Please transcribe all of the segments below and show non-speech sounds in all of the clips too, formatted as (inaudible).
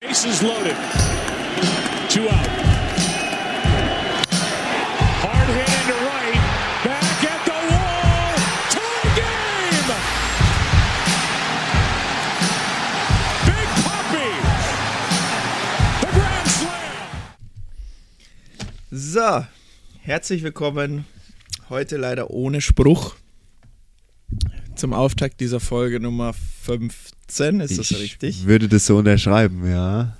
Bases loaded. Two out. Hard hit into right. Back at the wall. Tie game. Big Puppy. The Grand Slam. So, herzlich willkommen. Heute leider ohne Spruch. Zum Auftakt dieser Folge Nummer 15, ist das ich richtig? würde das so unterschreiben, ja.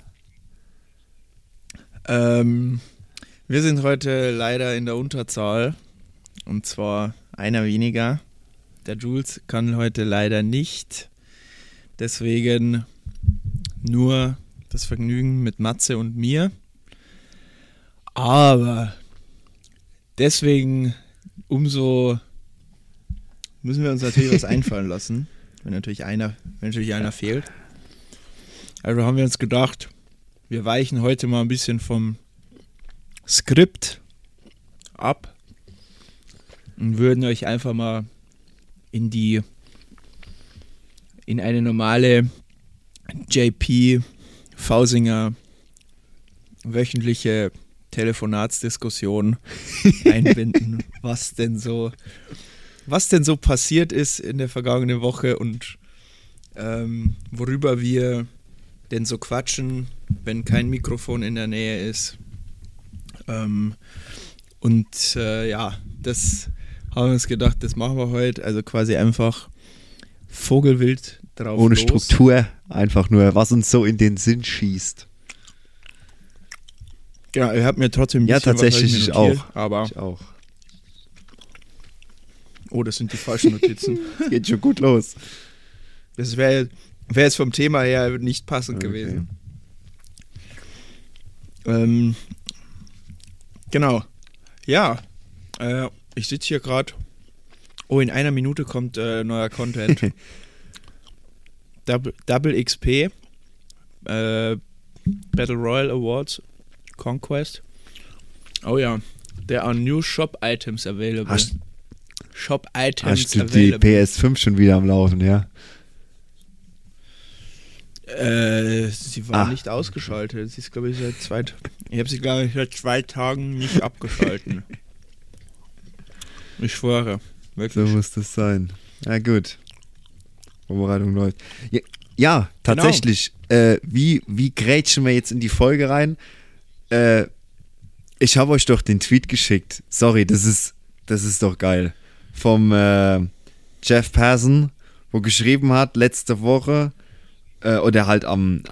Ähm, wir sind heute leider in der Unterzahl. Und zwar einer weniger. Der Jules kann heute leider nicht. Deswegen nur das Vergnügen mit Matze und mir. Aber deswegen umso müssen wir uns natürlich was (laughs) einfallen lassen, wenn natürlich einer, wenn natürlich einer fehlt. (laughs) Also haben wir uns gedacht, wir weichen heute mal ein bisschen vom Skript ab und würden euch einfach mal in die in eine normale JP Fausinger wöchentliche Telefonatsdiskussion (laughs) einbinden, was denn so was denn so passiert ist in der vergangenen Woche und ähm, worüber wir denn so quatschen, wenn kein Mikrofon in der Nähe ist. Ähm, und äh, ja, das haben wir uns gedacht, das machen wir heute. Also quasi einfach Vogelwild drauf. Ohne los. Struktur, einfach nur, was uns so in den Sinn schießt. Genau, ihr habt mir trotzdem ein Ja, tatsächlich, ich notiert, auch. Aber, Ich auch. Oh, das sind die falschen Notizen. (laughs) Geht schon gut los. Das wäre wär jetzt vom Thema her nicht passend Okay. gewesen. Ähm, genau. Ja, äh, ich sitze hier gerade. Oh, in einer Minute kommt äh, neuer Content. (laughs) Double, Double XP. Äh, Battle Royale Awards. Conquest. Oh ja. There are new shop items available. Hast, shop items hast du die available. PS5 schon wieder am Laufen, ja? Äh, sie war Ah. nicht ausgeschaltet. Sie ist, glaube ich, seit zwei. Ich habe sie, glaube ich, seit zwei Tagen nicht abgeschalten. Ich schwöre. So Wirklich. muss das sein. Ja, gut. Vorbereitung läuft. Ja, ja Genau. tatsächlich. Äh, wie, wie grätschen wir jetzt in die Folge rein? Äh, ich habe euch doch den Tweet geschickt. Sorry, das ist, das ist doch geil. Vom äh, Jeff Passon, wo geschrieben hat, letzte Woche, äh, oder halt am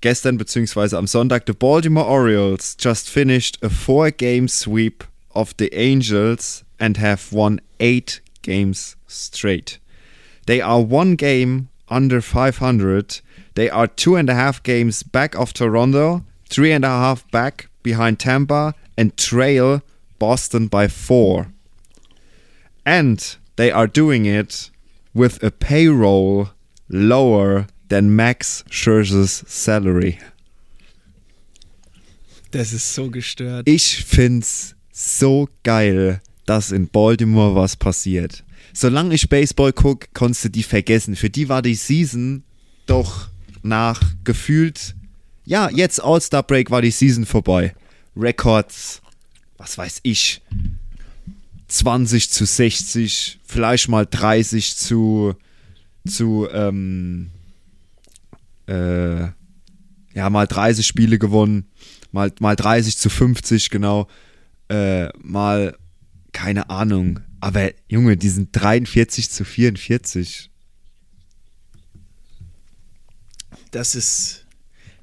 gestern beziehungsweise am Sonntag, the Baltimore Orioles just finished a four-game sweep of the Angels and have won eight games straight. They are one game under 500. They are two and a half games back of Toronto, three and a half back behind Tampa, and trail Boston by four. And they are doing it with a payroll lower than Max Scherzer's salary. Das ist so gestört. Ich find's so geil, dass in Baltimore was passiert. Solange ich Baseball guck, konntest du die vergessen. Für die war die Season doch nach gefühlt, ja, jetzt All-Star Break war die Season vorbei. Records, was weiß ich, 20 zu 60, vielleicht mal 30 zu, zu, ähm, äh, ja, mal 30 Spiele gewonnen, mal, mal 30 zu 50, genau, äh, mal, keine Ahnung, aber Junge, die sind 43 zu 44. Das ist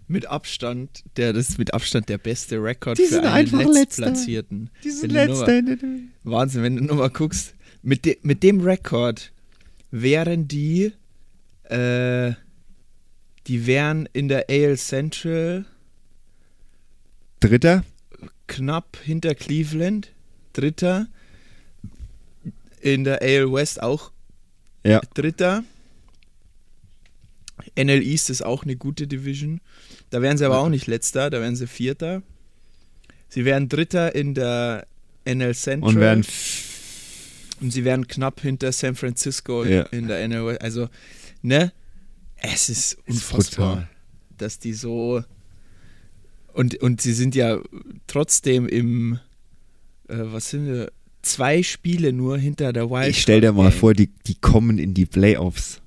mit Abstand, der, das ist mit Abstand der beste Rekord Die für sind einen. Letztplatzierten. Die sind letzter. Wahnsinn, wenn du nur mal guckst, mit, de, mit dem Rekord wären die, äh, die wären in der AL Central Dritter? knapp hinter Cleveland, Dritter. In der AL West auch Ja. Dritter. NL East ist auch eine gute Division. Da wären sie aber auch nicht Letzter, da wären sie Vierter. Sie wären Dritter in der NL Central. Und werden Und sie wären knapp hinter San Francisco Ja. in der NL. Also, ne? Es ist Ist unfassbar, brutal. dass die so, Und, und sie sind ja trotzdem im, äh, was sind wir, zwei Spiele nur hinter der Wild. Ich stell dir mal vor, die, die kommen in die Playoffs.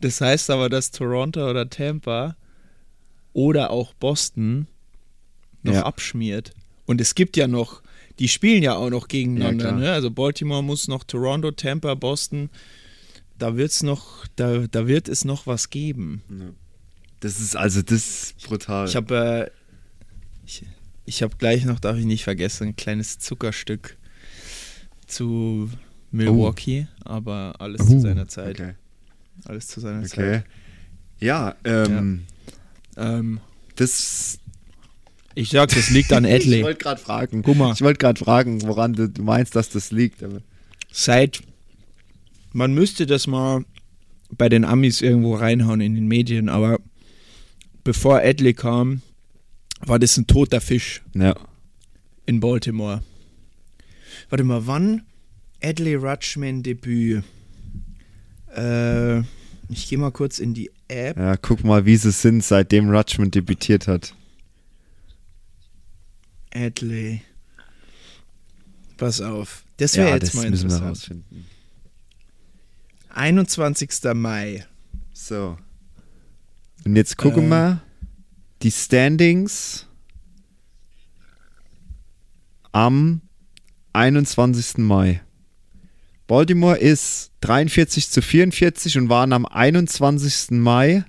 Das heißt aber, dass Toronto oder Tampa oder auch Boston noch Ja. abschmiert. Und es gibt ja noch, die spielen ja auch noch gegeneinander. Ja, ne? Also Baltimore muss noch Toronto, Tampa, Boston. Da wird's noch, da, da wird es noch was geben. Das ist also das ist brutal. Ich habe äh, ich, ich hab gleich noch, darf ich nicht vergessen, ein kleines Zuckerstück zu Milwaukee, aber alles zu Uh, seiner Zeit. Okay. Alles zu seiner okay. Zeit. Ja, ähm, Ähm, das. ich sag, das liegt an (laughs) Ich Adley. wollte gerade fragen. Guck mal. Ich wollte gerade fragen, woran du, du meinst, dass das liegt. Aber Seit, man müsste das mal bei den Amis irgendwo reinhauen in den Medien, aber bevor Adley kam, war das ein toter Fisch ja. in Baltimore. Warte mal, wann Adley Rutschman Debüt? Äh, ich gehe mal kurz in die App. ja, guck mal, wie sie sind, seitdem Rutschman debütiert hat. Adley. Pass auf. Das wäre Ja, jetzt das mal müssen wir interessant. rausfinden. 21. Mai. So. Und jetzt gucken Äh. wir die Standings am 21. Mai. Baltimore ist 43 zu 44 und waren am 21. Mai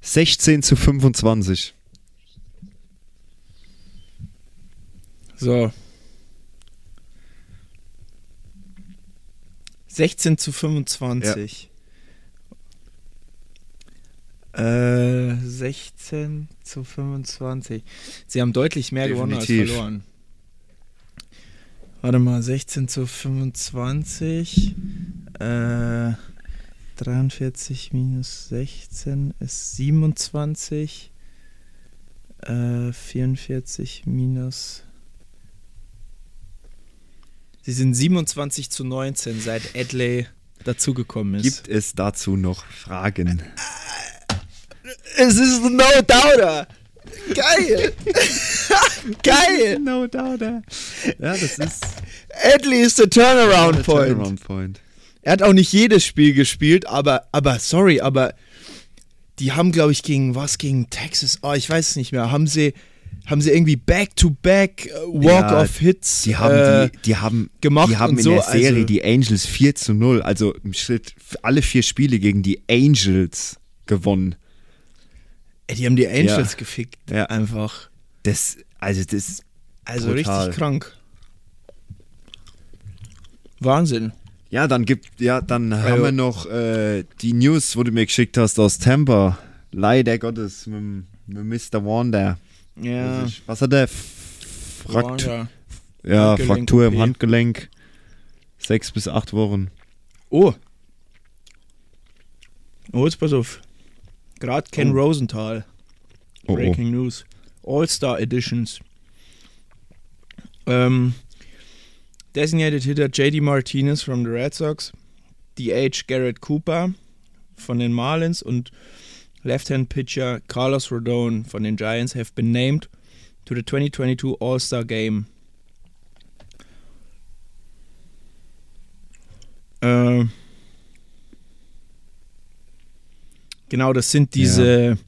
16 zu 25. So. 16 zu 25. Äh, 16 zu 25. Sie haben deutlich mehr gewonnen als Definitiv. verloren. Warte mal, 16 zu 25. Äh, 43 minus 16 ist 27. Äh, 44 minus. Sie sind 27 zu 19, seit Adley dazugekommen ist. Gibt es dazu noch Fragen? es ist ein No-Doubter! Geil! (laughs) Geil! No doubt. Ja, das ist Adley ist der Turnaround Point. Turnaround Point. Er hat auch nicht jedes Spiel gespielt, aber, aber sorry, aber die haben, glaube ich, gegen was? Gegen Texas? Oh, ich weiß es nicht mehr. Haben sie, haben sie irgendwie Back-to-Back äh, Walk-off-Hits Die haben, äh, die, die haben, gemacht die haben in so, der Serie also- die Angels 4 zu 0, also im Schritt alle vier Spiele gegen die Angels gewonnen. Ey, die haben die Angels Ja. gefickt. Ja. Einfach. Das, also das, Also Brutal. richtig krank. Wahnsinn. ja, dann gibt, ja, dann haben Also- wir noch äh, die News, wo du mir geschickt hast aus Tampa. Leider Gottes mit, mit Mr. Wanda. Ja. Was hat der? Frakt Wanda. ja, Handgelenk Fraktur im. Handgelenk. Sechs bis acht Wochen. Oh. Oh, jetzt pass auf. Gerade Ken Oh. Rosenthal. Oh, oh. Breaking News. All-Star Editions. Ähm, designated Hitter JD Martinez from the Red Sox. DH Garrett Cooper von den Marlins und Left-Hand Pitcher Carlos Rodon von den Giants have been named to the 2022 All-Star Game. Äh, genau, das sind diese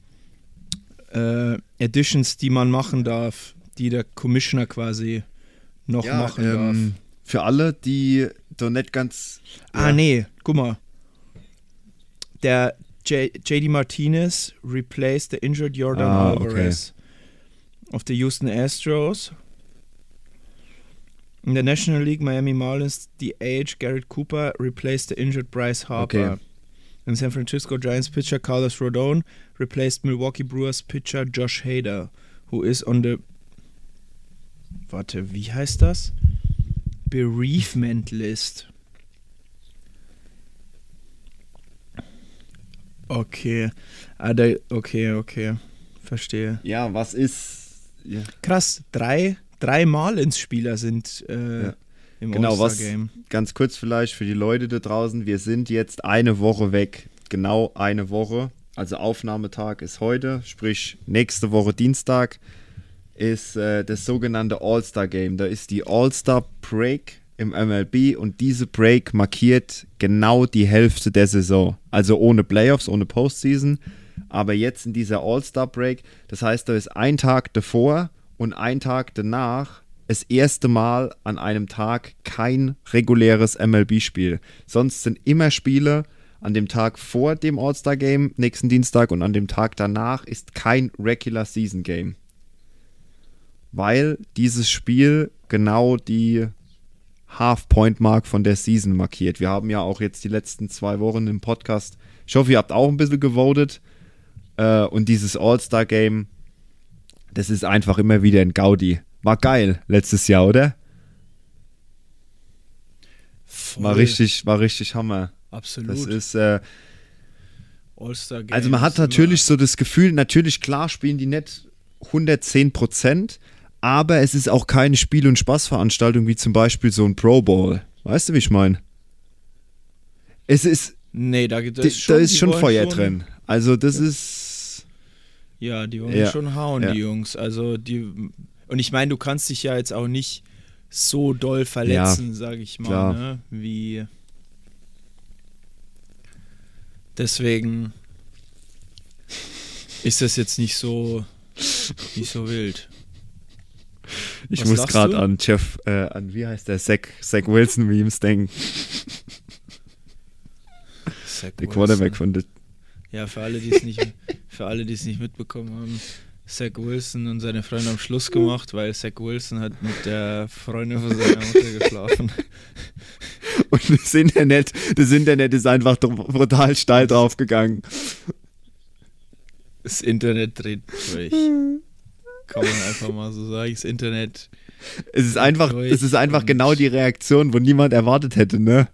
äh, Editions, die man machen darf, die der Commissioner quasi noch Ja, machen ähm, für alle, die doch nicht ganz. darf. Ah, ja. nee, guck mal. Der J JD Martinez replaced the injured Jordan Ah, okay. Alvarez of the Houston Astros. In der National League Miami Marlins, the age Garrett Cooper replaced the injured Bryce Harper. Okay. In San Francisco Giants pitcher Carlos Rodon replaced Milwaukee Brewers pitcher Josh Hader, who is on the Warte, wie heißt das? Bereavement List. Okay. Ah, da, okay, okay. Verstehe. Ja, was ist. Ja. Krass, drei, drei Marlins-Spieler sind äh, Ja. Im Genau, was All-Star-Game. ganz kurz vielleicht für die Leute da draußen. Wir sind jetzt eine Woche weg genau eine Woche. Also Aufnahmetag ist heute, sprich nächste Woche Dienstag ist äh, das sogenannte All-Star Game. Da ist die All-Star Break im MLB und diese Break markiert genau die Hälfte der Saison. Also ohne Playoffs, ohne Postseason. Aber jetzt in dieser All-Star Break, das heißt, da ist ein Tag davor und ein Tag danach das erste Mal an einem Tag kein reguläres MLB-Spiel. Sonst sind immer Spiele an dem Tag vor dem All-Star Game, nächsten Dienstag, und an dem Tag danach ist kein Regular Season Game. Weil dieses Spiel genau die Half-Point-Mark von der Season markiert. Wir haben ja auch jetzt die letzten zwei Wochen im Podcast. Ich hoffe, ihr habt auch ein bisschen gewotet. Äh, und dieses All-Star-Game, das ist einfach immer wieder ein Gaudi. War geil letztes Jahr, oder? Voll. War richtig, war richtig Hammer. Absolut. Das ist, äh, also man hat natürlich so das Gefühl, natürlich klar spielen die nicht 110 Prozent, aber es ist auch keine Spiel- und Spaßveranstaltung wie zum Beispiel so ein Pro Bowl. Weißt du, wie ich meine? Es ist, Nee, da, da da ist schon, da ist schon Feuer schon, drin. Also das ist, Ja, die wollen Ja. schon hauen, Ja. die Jungs. Also die und ich meine, du kannst dich ja jetzt auch nicht so doll verletzen, sage ich mal, ne? Wie deswegen ist das jetzt nicht so nicht so wild. ich Was muss gerade an Jeff, äh, an wie heißt der, Zach, Zach Wilson Memes denken. Zach Der Wilson. Quarterback von Ja, für alle, die es nicht, für alle, die es nicht mitbekommen haben, Zach Wilson und seine Freundin haben Schluss gemacht, weil Zach Wilson hat mit der Freundin von seiner Mutter geschlafen. (laughs) und das Internet, das Internet ist einfach brutal steil draufgegangen. Das Internet dreht durch. Kann man einfach mal so sagen. Das Internet. Es ist einfach, es ist einfach genau die Reaktion, wo niemand erwartet hätte, ne?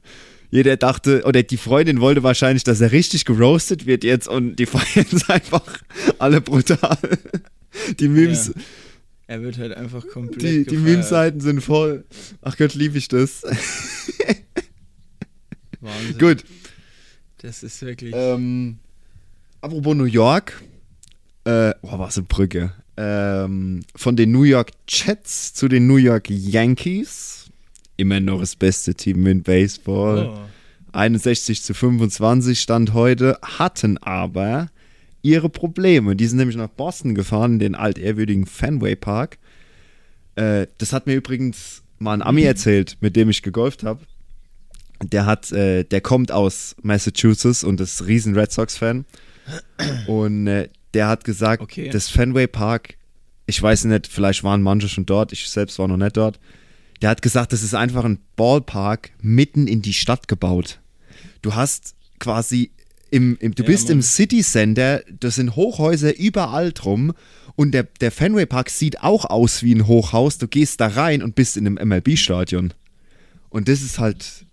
Jeder dachte, oder die Freundin wollte wahrscheinlich, dass er richtig geroastet wird jetzt und die feiern es (laughs) einfach alle brutal. Die Memes, Ja, er wird halt einfach komplett. die, die. Meme-Seiten sind voll. Ach Gott, liebe ich das. Wahnsinn. Gut. Das ist wirklich. Ähm, apropos New York. Äh, oh, was eine Brücke. Ähm, von den New York Jets zu den New York Yankees. Immer noch das beste Team in Baseball. oh, 61 zu 25 Stand heute, hatten aber ihre Probleme. Die sind nämlich nach Boston gefahren, in den altehrwürdigen Fenway Park. Äh, das hat mir übrigens mal ein Ami (laughs) erzählt, mit dem ich gegolft habe. Der hat, äh, der kommt aus Massachusetts und ist riesen Red Sox-Fan. Und äh, der hat gesagt, Okay. das Fenway Park, ich weiß nicht, vielleicht waren manche schon dort, ich selbst war noch nicht dort. Der hat gesagt, das ist einfach ein Ballpark mitten in die Stadt gebaut. Du hast quasi im, im du Ja, bist Mann. im City Center, das sind Hochhäuser überall drum und der, der Fenway Park sieht auch aus wie ein Hochhaus. Du gehst da rein und bist in einem MLB-Stadion. Und das ist halt,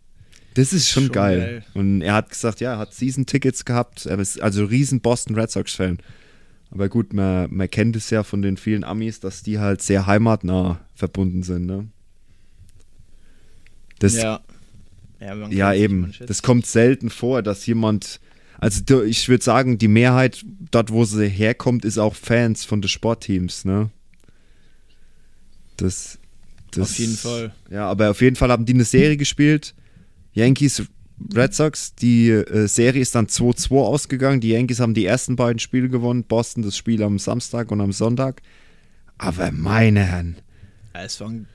das ist schon, Schon geil. geil. Und er hat gesagt, ja, er hat Season-Tickets gehabt, er ist also riesen Boston Red Sox-Fan. Aber gut, man, man kennt es ja von den vielen Amis, dass die halt sehr heimatnah verbunden sind, ne? Das, ja. Ja, ja, eben. Das kommt selten vor, dass jemand. Also ich würde sagen, die Mehrheit dort, wo sie herkommt, ist auch Fans von den Sportteams, ne? Das, das. Auf jeden Fall. Ja, aber auf jeden Fall haben die eine Serie gespielt. Yankees, Red Sox. Die äh, Serie ist dann 2-2 ausgegangen. Die Yankees haben die ersten beiden Spiele gewonnen. Boston das Spiel am Samstag und am Sonntag. Aber meine Herren. Ja, es waren,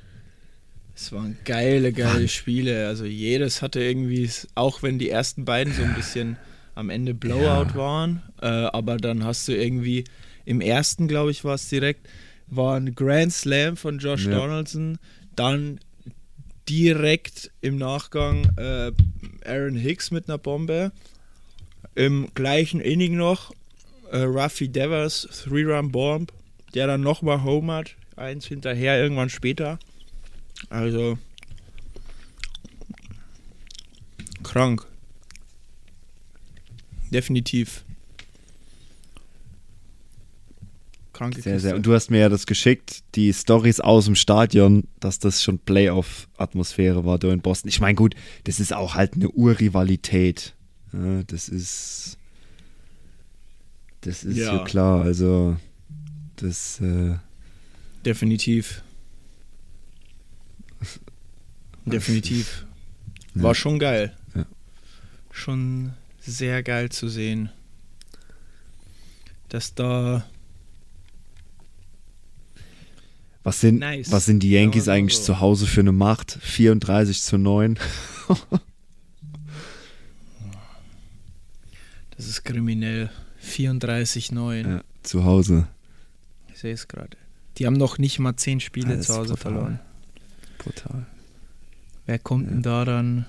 es waren geile, geile Spiele. Also jedes hatte irgendwie, auch wenn die ersten beiden so ein bisschen am Ende Blowout Ja. waren, äh, aber dann hast du irgendwie im ersten, glaube ich, war es direkt, war ein Grand Slam von Josh Ja. Donaldson, dann direkt im Nachgang äh, Aaron Hicks mit einer Bombe, im gleichen Inning noch äh, Ruffy Devers Three-Run Bomb, der dann nochmal homert, eins hinterher irgendwann später. Also krank. Definitiv. Kranke Sehr, Kiste. sehr. Und du hast mir ja das geschickt, die Stories aus dem Stadion, dass das schon Playoff-Atmosphäre war da in Boston. Ich meine, gut, das ist auch halt eine Urrivalität. Ja, das ist. Das ist Ja. ja klar. Also, das. Äh, Definitiv. Definitiv. War Ja. schon geil. Ja. Schon sehr geil zu sehen, dass da was, sind, Nice. was sind die Sagen Yankees mal eigentlich so. zu Hause für eine Macht? 34 zu 9. (laughs) das ist kriminell. 34-9. Ja, zu Hause. Ich sehe es gerade. Die haben noch nicht mal 10 Spiele Ja, zu Hause brutal. verloren. Brutal. Wer kommt denn da dann?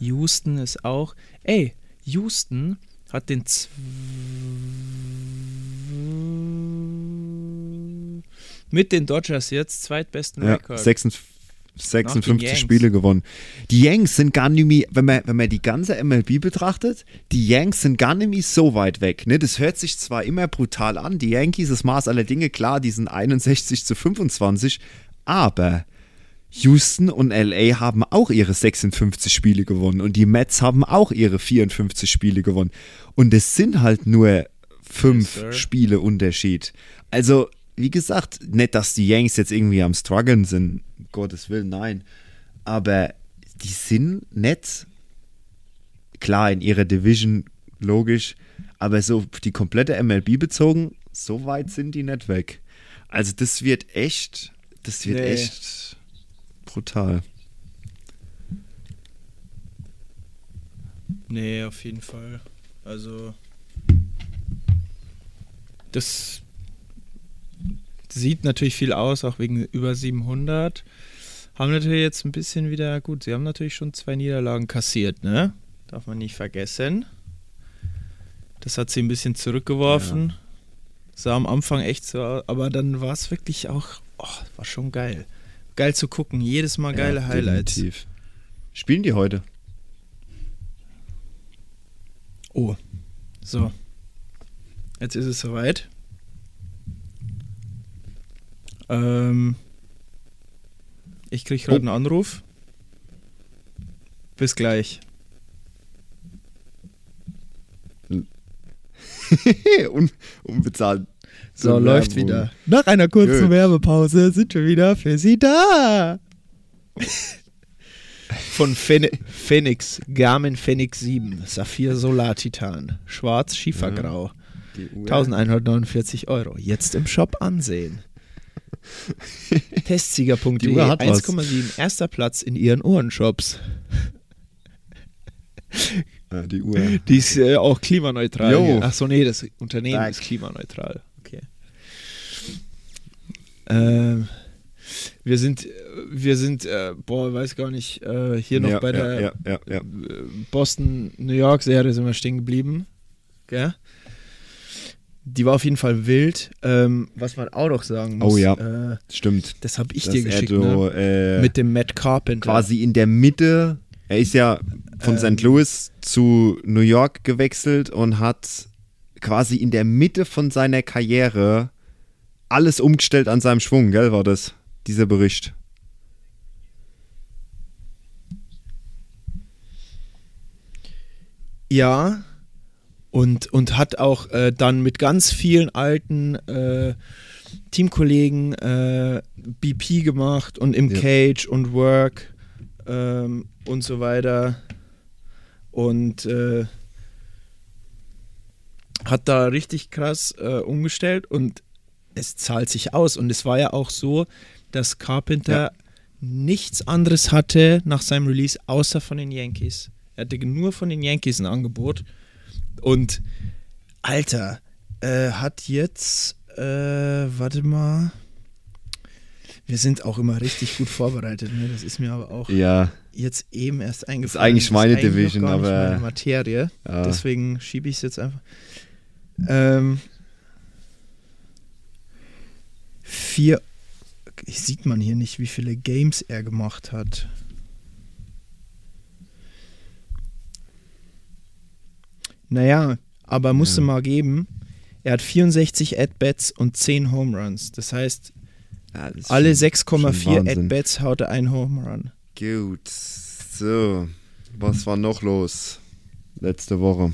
Houston ist auch. Ey, Houston hat den mit den Dodgers jetzt zweitbesten Ja, Rekord. 56, Nach 56 den Yanks. Spiele gewonnen. Die Yanks sind gar nicht mehr, wenn man, wenn man die ganze MLB betrachtet, die Yanks sind gar nicht mehr so weit weg. Ne? Das hört sich zwar immer brutal an, die Yankees, das Maß aller Dinge, klar, die sind 61 zu 25, aber Houston und LA haben auch ihre 56 Spiele gewonnen und die Mets haben auch ihre 54 Spiele gewonnen. Und es sind halt nur fünf Yes. Spiele Unterschied. Also, wie gesagt, nicht, dass die Yanks jetzt irgendwie am struggeln sind, um Gottes Willen, nein. Aber die sind nicht, klar, in ihrer Division, logisch, aber so auf die komplette MLB bezogen, so weit sind die nicht weg. Also das wird echt, das wird Nee. echt brutal. Nee, auf jeden Fall. Also. Das sieht natürlich viel aus, auch wegen über 700. Haben natürlich jetzt ein bisschen wieder, gut, sie haben natürlich schon zwei Niederlagen kassiert, ne? Darf man nicht vergessen. Das hat sie ein bisschen zurückgeworfen. Sah am Anfang echt so aus, aber dann war es wirklich auch, oh, war schon geil. Geil zu gucken, jedes Mal geile Ja, Highlights. definitiv. Spielen die heute? Oh, so. Jetzt ist es soweit. Ähm, ich krieg gerade Oh. einen Anruf. Bis gleich. (laughs) Un unbezahlt. So, Zur läuft Werbung. wieder. Nach einer kurzen Gut. Werbepause sind wir wieder für Sie da. (laughs) Von Phoenix, Garmin Phoenix 7, Saphir Solar Titan, Schwarz Schiefergrau, Uhr. 1149 Euro. Jetzt im Shop ansehen. (laughs) Testsieger.de Die Uhr hat was. 1,7 erster Platz in ihren Ohrenshops. Ja, die Uhr. Die ist äh, auch klimaneutral. Jo. hier. Achso, nee, das Unternehmen Back. ist klimaneutral. Ähm, wir sind, wir sind, äh, boah, weiß gar nicht, äh, hier noch ja, bei der ja, ja, ja, äh, Boston-New York-Serie sind wir stehen geblieben. Gell? Die war auf jeden Fall wild. Ähm, was man auch noch sagen muss, Oh ja. äh, Stimmt. das habe ich Dass dir geschickt, so, ne? äh, Mit dem Matt Carpenter. quasi in der Mitte. Er ist ja von Ähm. St. Louis zu New York gewechselt und hat quasi in der Mitte von seiner Karriere alles umgestellt an seinem Schwung, gell, war das? Dieser Bericht. Ja, und, und hat auch äh, dann mit ganz vielen alten äh, Teamkollegen äh, BP gemacht und im Ja. Cage und Work ähm, und so weiter. Und äh, hat da richtig krass äh, umgestellt und es zahlt sich aus. Und es war ja auch so, dass Carpenter Ja. nichts anderes hatte nach seinem Release außer von den Yankees. Er hatte nur von den Yankees ein Angebot. Und Alter, äh, hat jetzt, äh, warte mal. Wir sind auch immer richtig gut vorbereitet. Ne? Das ist mir aber auch Ja, jetzt eben erst eingefallen. eigentlich meine Division, aber- meine Materie. Ja. Deswegen schiebe ich es jetzt einfach. Ähm, vier. Sieht man hier nicht, wie viele Games er gemacht hat. Naja, aber musste Ja. mal geben. Er hat 64 At-Bats und 10 Home Runs. Das heißt, Ja, das alle schon- 6,4 schon Wahnsinn. At-Bats haut er einen Home Run. Gut. So, was war noch los? letzte Woche.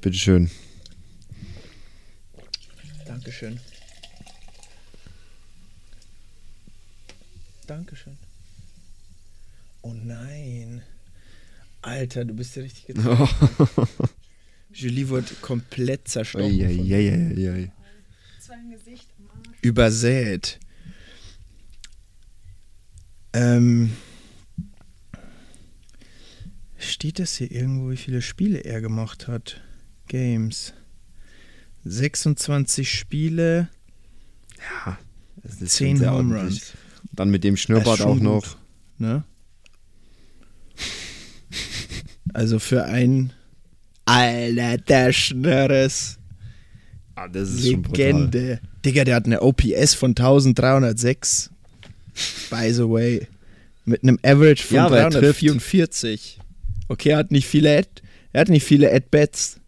Bitteschön. Dankeschön. Dankeschön. Oh nein. Alter, du bist ja richtig (laughs) getroffen. Julie wurde komplett zerstochen. Sein Gesicht am Arsch. übersät. Ähm, steht das hier irgendwo, wie viele Spiele er gemacht hat? Games. 26 Spiele, Ja, das ist 10 schon sehr Home ordentlich. Runs. Dann mit dem Schnurrbart schon auch gut, noch. Ne? (laughs) Also für ein Alter, der Schnörres. Ah, das ist schon. Legende. Digga, der hat eine OPS von 1306. By the way. Mit einem Average von Ja, aber er trifft. 344. Okay, er hat nicht viele Ad, er hat nicht viele At-Bats,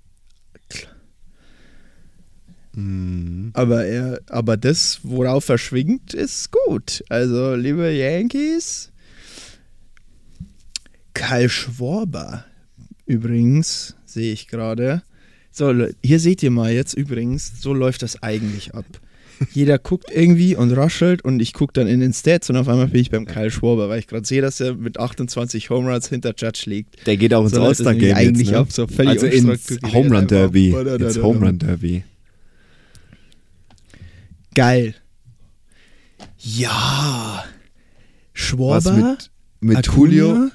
Mhm. aber er, aber das, worauf er schwingt, ist gut. Also, liebe Yankees, Karl Schwarber übrigens, sehe ich gerade. So, hier seht ihr mal jetzt übrigens, so läuft das eigentlich ab. (laughs) Jeder guckt irgendwie und raschelt und ich gucke dann in den Stats und auf einmal bin ich beim Kyle Schwarber, weil ich gerade sehe, dass er mit 28 Home Runs hinter Judge liegt. Der geht auch ins So All-Star-Game eigentlich jetzt, ne? ab, so völlig Also ins Home Run Derby. Ins Home Run Derby. Geil. Ja. Was Schwarber? mit, mit Acuna? Julio?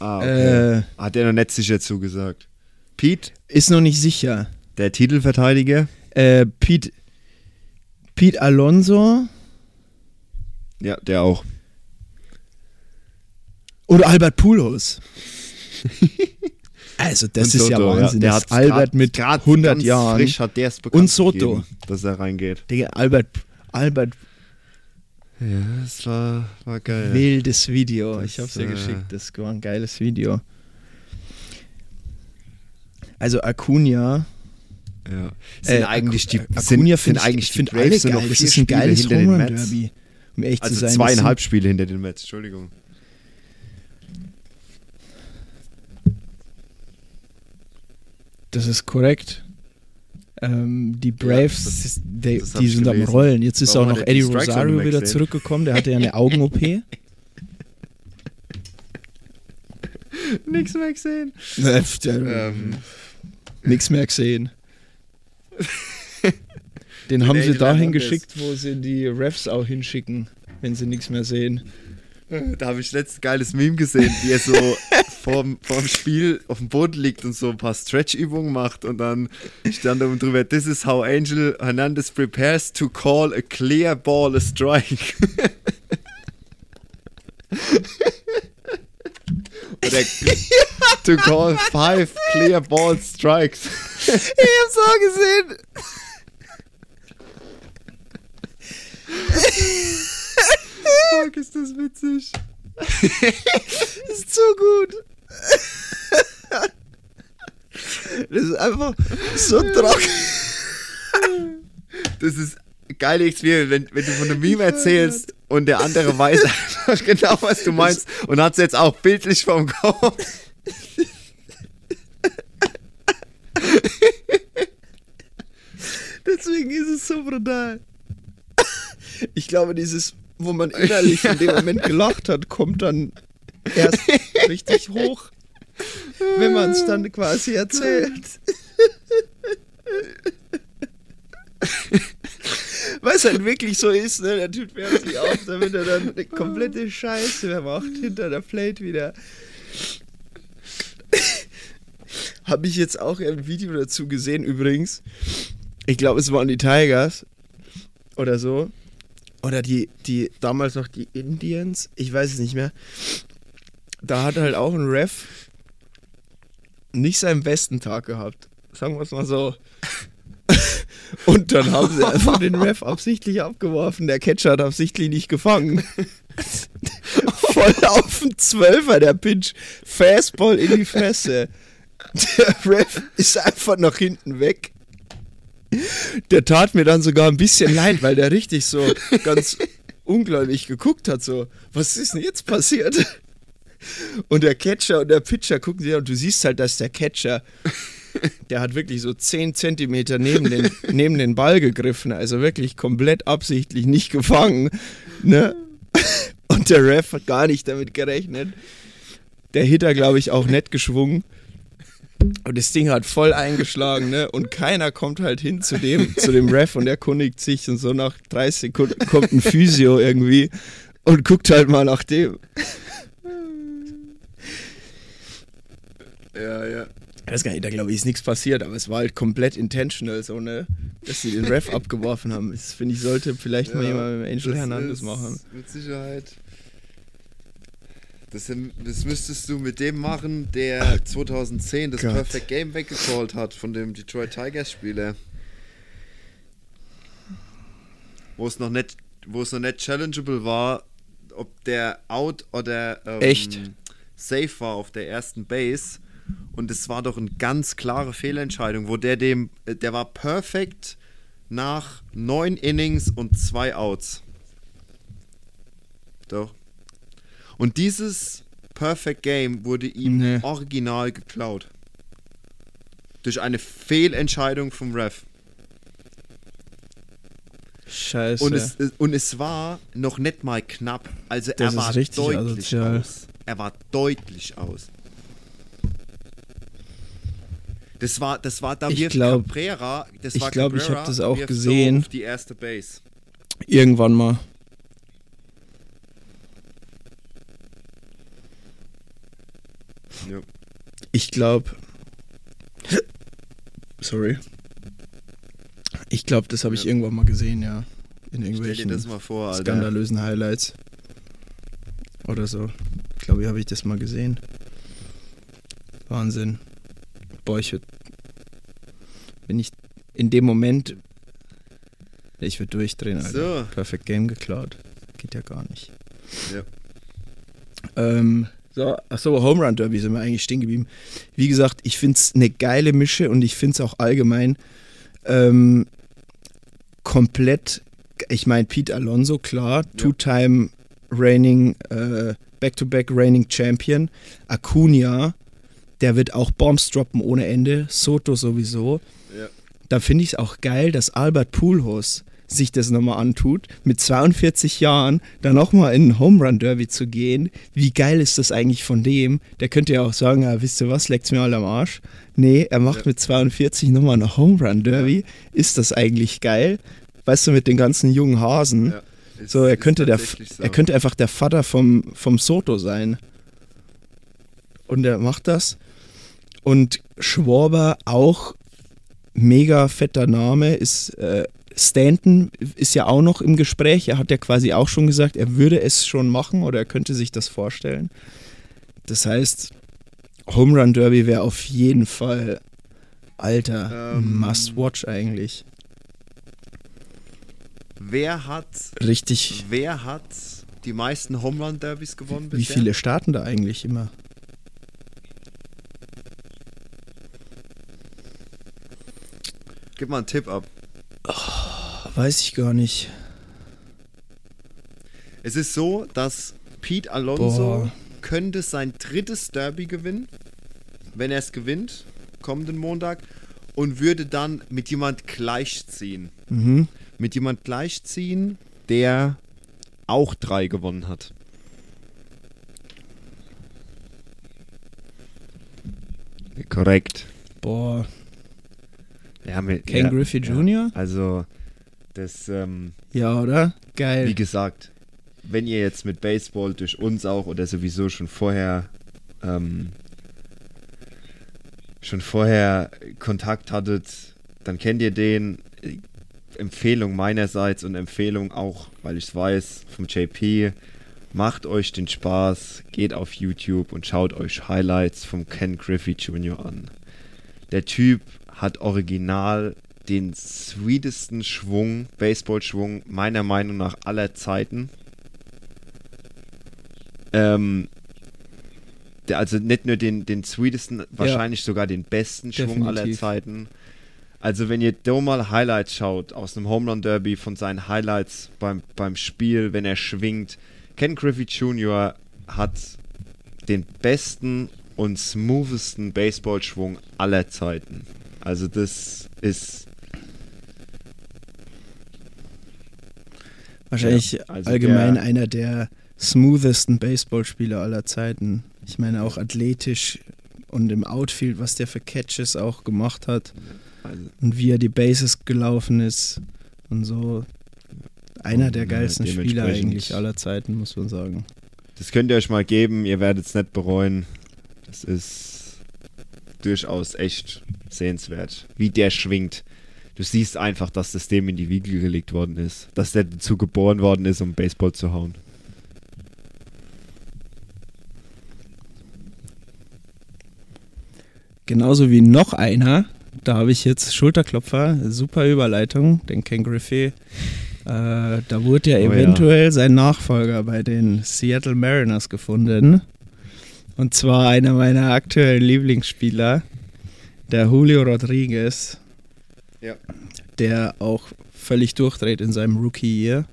Ah, okay. Äh, Hat er noch nicht sicher zugesagt. Pete, ist noch nicht sicher. der Titelverteidiger. Äh, Pete, Pete Alonso Ja, der auch. oder Albert Pujols. (laughs) also das Und ist ja Soto, Wahnsinn. Der dass hat's Albert grad- mit grad 100 ganz Jahren Frisch hat der es bekannt Und Soto. gegeben, dass er reingeht. Digga, Albert, Albert, Ja, das war, war geil. wildes Video. Das, ich hab's dir äh, geschickt. Das war ein geiles Video. Also Acuna, Ja. Sind äh, eigentlich die, Acuna sind, sind ich- eigentlich die find Braves alle sind noch geil. Das ist ein geiles Home. Derby. Um ehrlich Also zu sein. Zweieinhalb Spiele hinter den Mets, Entschuldigung. Das ist korrekt. Ähm, die Braves, das- das, die, das die sind am gelesen. Rollen. Jetzt ist Warum auch noch die Eddie Rosario wieder zurückgekommen. Der hatte ja eine (laughs) Augen-OP. Nix mehr gesehen. ähm, Nix mehr gesehen. (laughs) Den haben sie dahin geschickt, wo sie die Refs auch hinschicken, wenn sie nichts mehr sehen. Da habe ich letztens ein geiles Meme gesehen, wie er so (laughs) vorm, vorm Spiel auf dem Boden liegt und so ein paar Stretch-Übungen macht und dann stand da oben drüber, this is how Angel Hernandez prepares to call a clear ball a strike. (laughs) Oder to call five clear ball strikes. Ich hab's auch gesehen. (laughs) Fuck, ist das witzig. (laughs) Ist so gut. Das ist einfach so (laughs) trocken. Das ist geile Experience, wenn, wenn du von einem Meme erzählst und der andere weiß einfach genau, was du meinst und hat es jetzt auch bildlich vom Kopf. (laughs) Deswegen ist es so brutal. Ich glaube, dieses, wo man innerlich in dem Moment gelacht hat, kommt dann erst richtig hoch, wenn man es dann quasi erzählt. Was halt wirklich so ist, ne? Der Typ wärmt sich auf, damit er dann eine komplette Scheiße macht hinter der Plate wieder. Habe ich jetzt auch ein Video dazu gesehen, übrigens. Ich glaube, es waren die Tigers oder so. Oder die, die, damals noch die Indians. Ich weiß es nicht mehr. Da hat halt auch ein Ref nicht seinen besten Tag gehabt. Sagen wir es mal so. (laughs) Und dann haben sie einfach den Ref absichtlich abgeworfen. Der Catcher hat absichtlich nicht gefangen. (laughs) Voll auf den Zwölfer, der Pitch. Fastball in die Fresse. Der Ref ist einfach nach hinten weg. Der tat mir dann sogar ein bisschen leid, weil der richtig so ganz ungläubig geguckt hat. So, was ist denn jetzt passiert? Und der Catcher und der Pitcher gucken sich an und du siehst halt, dass der Catcher, der hat wirklich so 10 Zentimeter neben den, neben den Ball gegriffen, also wirklich komplett absichtlich nicht gefangen. Ne? Und der Ref hat gar nicht damit gerechnet. Der Hitter, glaube ich, auch nett geschwungen. Und das Ding hat voll eingeschlagen, ne? Und keiner kommt halt hin zu dem, zu dem Ref und erkundigt sich und so nach 30 Sekunden kommt ein Physio irgendwie und guckt halt mal nach dem. Ja, ja. Weiß gar nicht, da glaube ich ist nichts passiert, aber es war halt komplett intentional, so ne, dass sie den Ref abgeworfen haben. Das finde ich, sollte vielleicht mal jemand mit Angel das Hernandez machen. Mit Sicherheit. Das, das müsstest du mit dem machen, der 2010 das Gott. Perfect Game weggecallt hat von dem Detroit Tigers Spieler. Wo es noch nicht, wo es noch nicht challengeable war, ob der out oder ähm, Echt? safe war auf der ersten Base. Und es war doch eine ganz klare Fehlentscheidung, wo der dem, äh, der war perfekt nach neun Innings und zwei Outs. Doch. Und dieses Perfect Game wurde ihm Nee. original geklaut. Durch eine Fehlentscheidung vom Ref. Scheiße. Und es, und es war noch nicht mal knapp. Also Das er war deutlich asozial. aus. Er war deutlich aus. Das war, das war da Ich wirft glaub- Cabrera. Das ich war glaub, ich Cabrera, hab das auch gesehen. So die erste Base. Irgendwann mal. Ja. Ich glaube. Sorry. Ich glaube, das habe ich Ja. irgendwann mal gesehen, ja. In irgendwelchen vor, skandalösen Highlights. Oder so. Ich glaube, habe ich das mal gesehen. Wahnsinn. Boah, ich würde. Wenn ich in dem Moment. Ich würde durchdrehen, Alter. So. Perfect Game geklaut. Geht ja gar nicht. Ja. Ähm, so, achso, Home Run Derby sind wir eigentlich stehen geblieben. Wie gesagt, ich finde es eine geile Mische und ich finde es auch allgemein ähm, komplett. Ich meine, Pete Alonso, klar, Two-Time reigning, äh, Back-to-Back reigning Champion. Acuna, der wird auch Bombs droppen ohne Ende. Soto sowieso. Ja. Da finde ich es auch geil, dass Albert Pujols sich das nochmal antut, mit 42 Jahren da nochmal in ein Home Run Derby zu gehen. Wie geil ist das eigentlich von dem? Der könnte ja auch sagen, ja, wisst ihr was, leckt's mir all am Arsch. Nee, er macht mit 42 nochmal ein Home Run Derby. Ist das eigentlich geil? Weißt du, mit den ganzen jungen Hasen. Ja. Ist- So, er könnte, der, so. er könnte einfach der Vater vom, vom Soto sein. Und er macht das. Und Schwarber auch mega fetter Name ist äh, Stanton ist ja auch noch im Gespräch. Er hat ja quasi auch schon gesagt, er würde es schon machen oder er könnte sich das vorstellen. Das heißt, Home Run Derby wäre auf jeden Fall alter Ähm. Must Watch eigentlich. Wer hat, Richtig. wer hat die meisten Home Run Derbys gewonnen Wie bisher? viele starten da eigentlich immer? Gib mal einen Tipp ab. Weiß ich gar nicht. Es ist so, dass Pete Alonso Boah. könnte sein drittes Derby gewinnen, wenn er es gewinnt, kommenden Montag, und würde dann mit jemand gleichziehen. Mhm. Mit jemand gleichziehen, der auch drei gewonnen hat. Korrekt. Boah, Ja, mit, Ken ja, Griffey ja. Jr.? Also, das, ähm, Ja, oder? Geil. Wie gesagt, wenn ihr jetzt mit Baseball durch uns auch oder sowieso schon vorher ähm, schon vorher Kontakt hattet, dann kennt ihr den. Empfehlung meinerseits und Empfehlung auch, weil ich es weiß, vom JP. Macht euch den Spaß, geht auf YouTube und schaut euch Highlights vom Ken Griffey Jr. an. Der Typ hat original den sweetesten Schwung, Baseballschwung meiner Meinung nach aller Zeiten. Ähm, also nicht nur den, den sweetesten, wahrscheinlich sogar den besten Schwung aller Definitiv. Zeiten. Also wenn ihr da mal Highlights schaut aus einem Home Run Derby von seinen Highlights beim, beim Spiel, wenn er schwingt. Ken Griffey Jr. hat den besten und smoothesten Baseballschwung aller Zeiten. Also das ist Wahrscheinlich Ja, also allgemein der- einer der smoothesten Baseballspieler aller Zeiten. Ich meine auch athletisch und im Outfield, was der für Catches auch gemacht hat also, und wie er die Bases gelaufen ist und so. Einer der Und, äh, geilsten Spieler eigentlich aller Zeiten, muss man sagen. das könnt ihr euch mal geben, ihr werdet es nicht bereuen. Das ist durchaus echt sehenswert, wie der schwingt. Du siehst einfach, dass das dem in die Wiege gelegt worden ist. Dass der dazu geboren worden ist, um Baseball zu hauen. Genauso wie noch einer, da habe ich jetzt Schulterklopfer, super Überleitung, den Ken Griffey. Äh, da wurde ja Oh ja. eventuell sein Nachfolger bei den Seattle Mariners gefunden. Und zwar einer meiner aktuellen Lieblingsspieler, der Julio Rodriguez. Ja. Der auch völlig durchdreht in seinem Rookie-Year.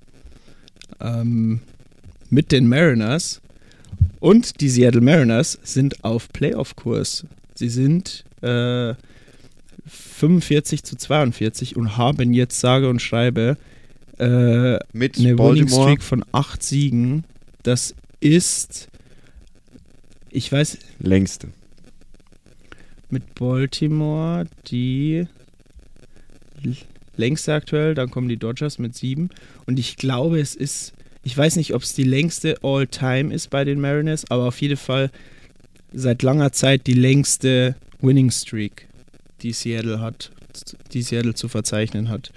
Ähm, mit den Mariners. Und die Seattle Mariners sind auf Playoff-Kurs. Sie sind äh, 45 zu 42 und haben jetzt sage und schreibe äh, Mit eine Winning Baltimore. Streak von acht Siegen. Das ist, ich weiß, Längste. mit Baltimore die längste aktuell. Dann kommen die Dodgers mit sieben. Und ich glaube, es ist, ich weiß nicht, ob es die längste All-Time ist bei den Mariners, aber auf jeden Fall seit langer Zeit die längste Winning Streak, die Seattle hat, die Seattle zu verzeichnen hat.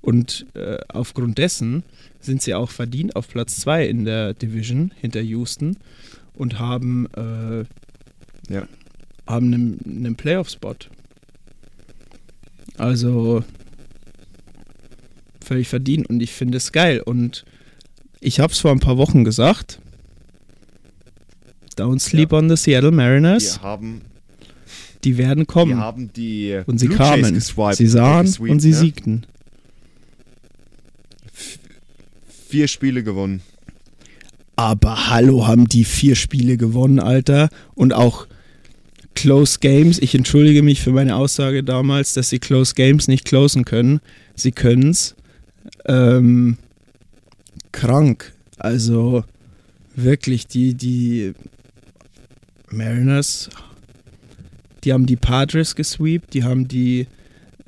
Und äh, aufgrund dessen sind sie auch verdient auf Platz 2 in der Division hinter Houston und haben, äh, Ja. haben einen, einen Playoff-Spot. Also völlig verdient und ich finde es geil. Und ich habe es vor ein paar Wochen gesagt. Don't sleep on the Seattle Mariners. Wir haben, Die werden wir kommen. haben die und sie Blue kamen. geswiped, sie sahen gesweept, und sie ne? siegten. Vier Spiele gewonnen. Aber hallo, haben die vier Spiele gewonnen, Alter. Und auch Close Games. Ich entschuldige mich für meine Aussage damals, dass sie Close Games nicht closen können. Sie können's. Ähm, krank. Also wirklich, die, die Mariners, die haben die Padres gesweept, die haben die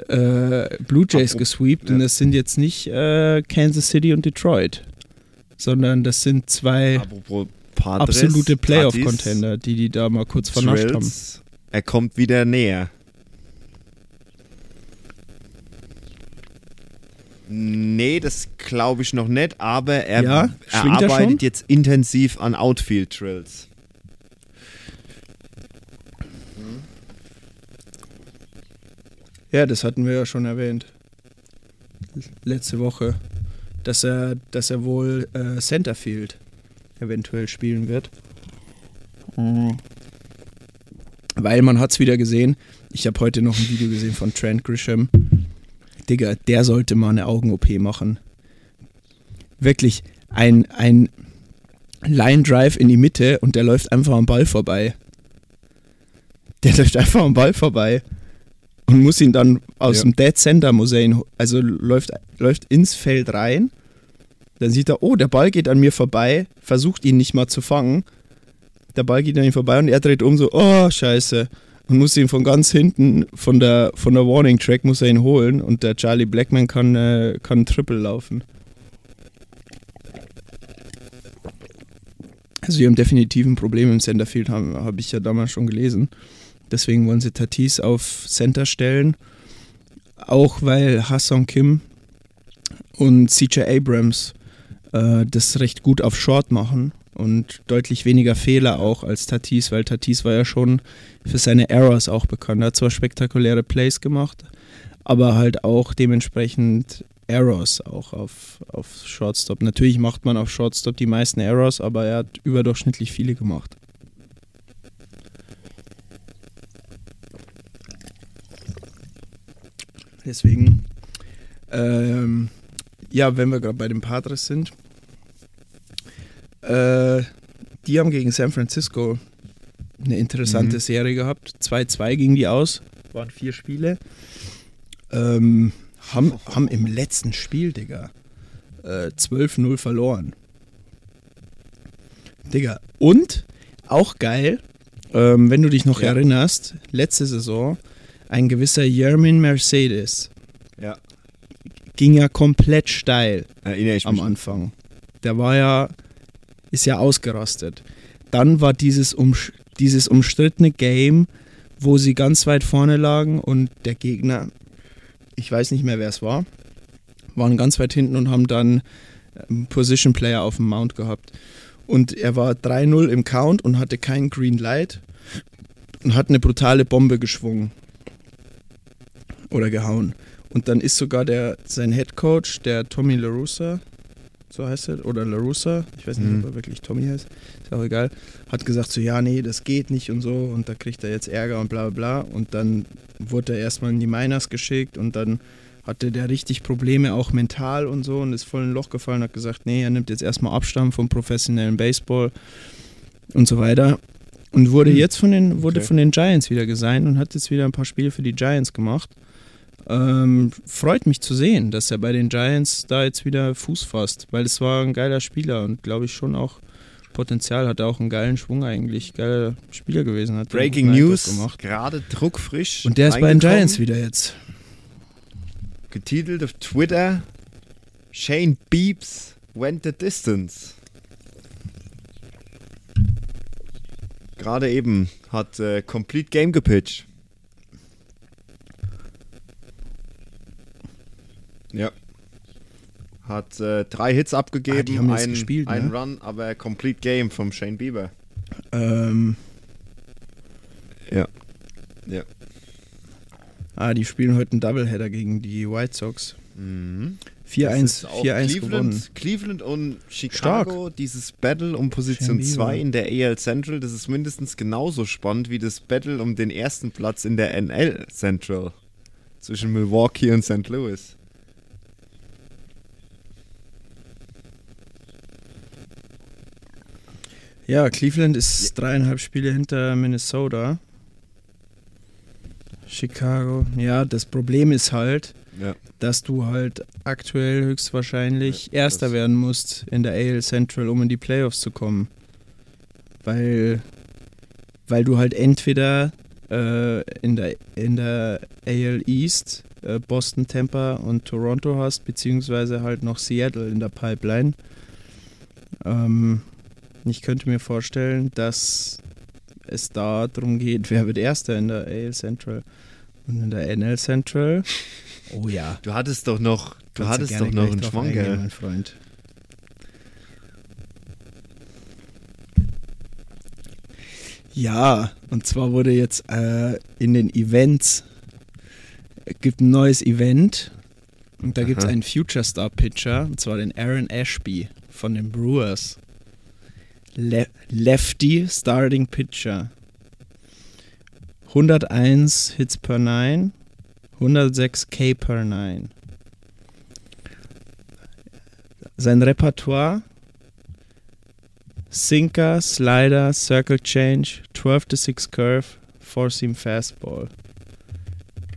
äh, Blue Jays Apro- gesweept und das sind jetzt nicht äh, Kansas City und Detroit, sondern das sind zwei Padres, absolute Playoff-Contender, die die da mal kurz vernascht haben. Er kommt wieder näher. Nee, das glaube ich noch nicht, aber er, Ja? er er arbeitet schon? jetzt intensiv an Outfield-Drills. Ja, das hatten wir ja schon erwähnt. Letzte Woche. Dass er, dass er wohl äh, Centerfield eventuell spielen wird. Mhm. Weil man hat es wieder gesehen. Ich habe heute noch ein Video gesehen von Trent Grisham. Digga, der sollte mal eine Augen-OP machen. Wirklich ein, ein Line Drive in die Mitte und der läuft einfach am Ball vorbei. Der (laughs) läuft einfach am Ball vorbei und muss ihn dann aus Ja. dem Dead Center er ho- also läuft, läuft ins Feld rein. Dann sieht er, oh, der Ball geht an mir vorbei, versucht ihn nicht mal zu fangen. Der Ball geht an ihm vorbei und er dreht um so, oh, scheiße. Und muss ihn von ganz hinten, von der, von der Warning Track, muss er ihn holen und der Charlie Blackman kann, äh, kann Triple laufen. Also wir haben definitiv ein Problem im Centerfield, habe hab ich ja damals schon gelesen. Deswegen wollen sie Tatis auf Center stellen. Auch weil Hassan Kim und CJ Abrams äh, das recht gut auf Short machen und deutlich weniger Fehler auch als Tatis, weil Tatis war ja schon für seine Errors auch bekannt. Er hat zwar spektakuläre Plays gemacht, aber halt auch dementsprechend Errors auch auf, auf Shortstop. Natürlich macht man auf Shortstop die meisten Errors, aber er hat überdurchschnittlich viele gemacht. Deswegen, ähm, ja, wenn wir gerade bei den Padres sind, äh, die haben gegen San Francisco eine interessante Mhm. Serie gehabt. 2-2 ging die aus, waren vier Spiele. Ähm, haben, haben im letzten Spiel, Digga, äh, 12-0 verloren. Digga, und auch geil, ähm, wenn du dich noch Ja. erinnerst, letzte Saison, ein gewisser Jermin Mercedes Ja. ging ja komplett steil Erinnere ich am mich. Anfang. Der war ja, ist ja ausgerastet. Dann war dieses, um, dieses umstrittene Game, wo sie ganz weit vorne lagen und der Gegner, ich weiß nicht mehr wer es war, waren ganz weit hinten und haben dann ähm, Position Player auf dem Mount gehabt. Und er war 3-0 im Count und hatte kein Green Light und hat eine brutale Bombe geschwungen. Oder gehauen. Und dann ist sogar der, sein Head Coach, der Tommy LaRussa, so heißt er, oder LaRussa, ich weiß nicht, Mhm. ob er wirklich Tommy heißt, ist auch egal, hat gesagt so, ja, nee, das geht nicht und so und da kriegt er jetzt Ärger und bla bla bla. Und dann wurde er erstmal in die Miners geschickt und dann hatte der richtig Probleme, auch mental und so und ist voll in ein Loch gefallen, hat gesagt, nee, er nimmt jetzt erstmal Abstand vom professionellen Baseball und so weiter. Und wurde Hm. jetzt von den, wurde Okay. von den Giants wieder gesigned und hat jetzt wieder ein paar Spiele für die Giants gemacht. Ähm, freut mich zu sehen, dass er bei den Giants da jetzt wieder Fuß fasst, weil es war ein geiler Spieler und glaube ich schon auch Potenzial, hat auch einen geilen Schwung eigentlich, geiler Spieler gewesen. Hat Breaking News, gemacht. gerade druckfrisch. Und der ist bei den. Giants wieder jetzt. Getitelt auf Twitter: Shane Beeps went the distance. Gerade eben hat äh, Complete Game gepitcht. Ja. Hat äh, drei Hits abgegeben, Ah, die haben jetzt ein, gespielt, ein ne? Run, aber Complete Game vom Shane Bieber. Ähm, Ja. Ja. ah, die spielen heute einen Doubleheader gegen die White Sox. Mhm. 4-1 Das ist auch 4-1 gewonnen. Cleveland, Cleveland und Chicago, dieses Battle um Position Shane 2 Bieber. in der AL Central, das ist mindestens genauso spannend wie das Battle um den ersten Platz in der NL Central zwischen Milwaukee und St. Louis. Ja, Cleveland ist dreieinhalb Spiele hinter Minnesota. Chicago. Ja, das Problem ist halt, Ja. dass du halt aktuell höchstwahrscheinlich Ja, Erster werden musst in der AL Central, um in die Playoffs zu kommen. Weil, weil du halt entweder äh, in, der, in der AL East äh, Boston, Tampa und Toronto hast, beziehungsweise halt noch Seattle in der Pipeline. Ähm, ich könnte mir vorstellen, dass es da darum geht, wer wird Erster in der AL Central und in der NL Central. Oh ja. Du hattest doch noch, du Kannst hattest doch noch einen eingehen, gell? mein Freund. Ja, und zwar wurde jetzt äh, in den Events äh, gibt ein neues Event und da gibt es einen Future Star Pitcher und zwar den Aaron Ashby von den Brewers. Le Lefty Starting Pitcher. 101 Hits per 9, 106 K per 9. Sein Repertoire Sinker, Slider, Circle Change, 12 to 6 Curve, 4 Seam Fastball.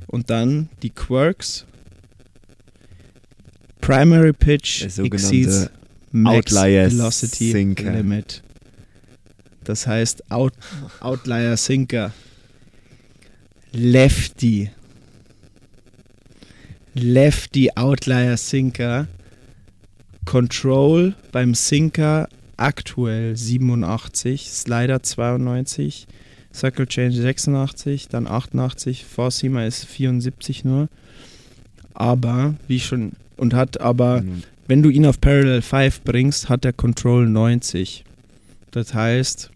Und dann die Quirks. Primary Pitch exceeds Max Velocity Sinker. Limit. Das heißt Out, Outlier Sinker. Lefty. Lefty Outlier Sinker. Control beim Sinker aktuell 87, Slider 92, Circle Change 86, dann 88, Four Seamer ist 74 nur. Aber, wie schon, und hat aber, Mhm. wenn du ihn auf Parallel 5 bringst, hat er Control 90. Das heißt,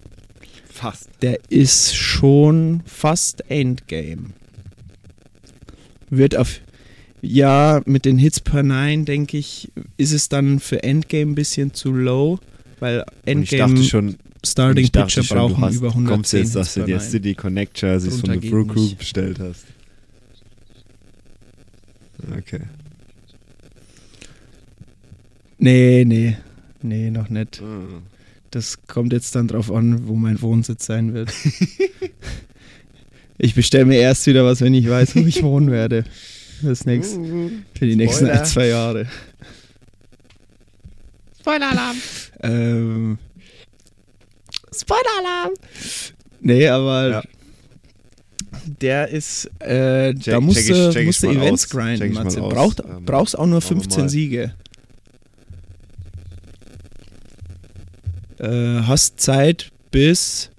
Fast. der ist schon fast Endgame. Wird auf. Ja, mit den Hits per 9, denke ich, ist es dann für Endgame ein bisschen zu low, weil Endgame schon, Starting Pitcher schon, du brauchen hast, über kommst 110 jetzt, dass du dir 9. City Connect Jerseys von der Brew Crew bestellt hast. Okay. Nee, nee, nee, noch nicht. Ah. Das kommt jetzt dann drauf an, wo mein Wohnsitz sein wird. ich bestelle mir erst wieder was, wenn ich weiß, wo ich wohnen werde. Das nächste, für die nächsten Spoiler. ein, zwei Jahre. Spoiler-Alarm. Ähm, Spoiler-Alarm! Nee, aber Ja. der ist, äh, da Check- musst check ich- du check ich musst du Events aus. Check grinden, Matze. Braucht, Ähm, brauchst auch nur schauen wir 15 mal. Siege. Äh, hast Zeit bis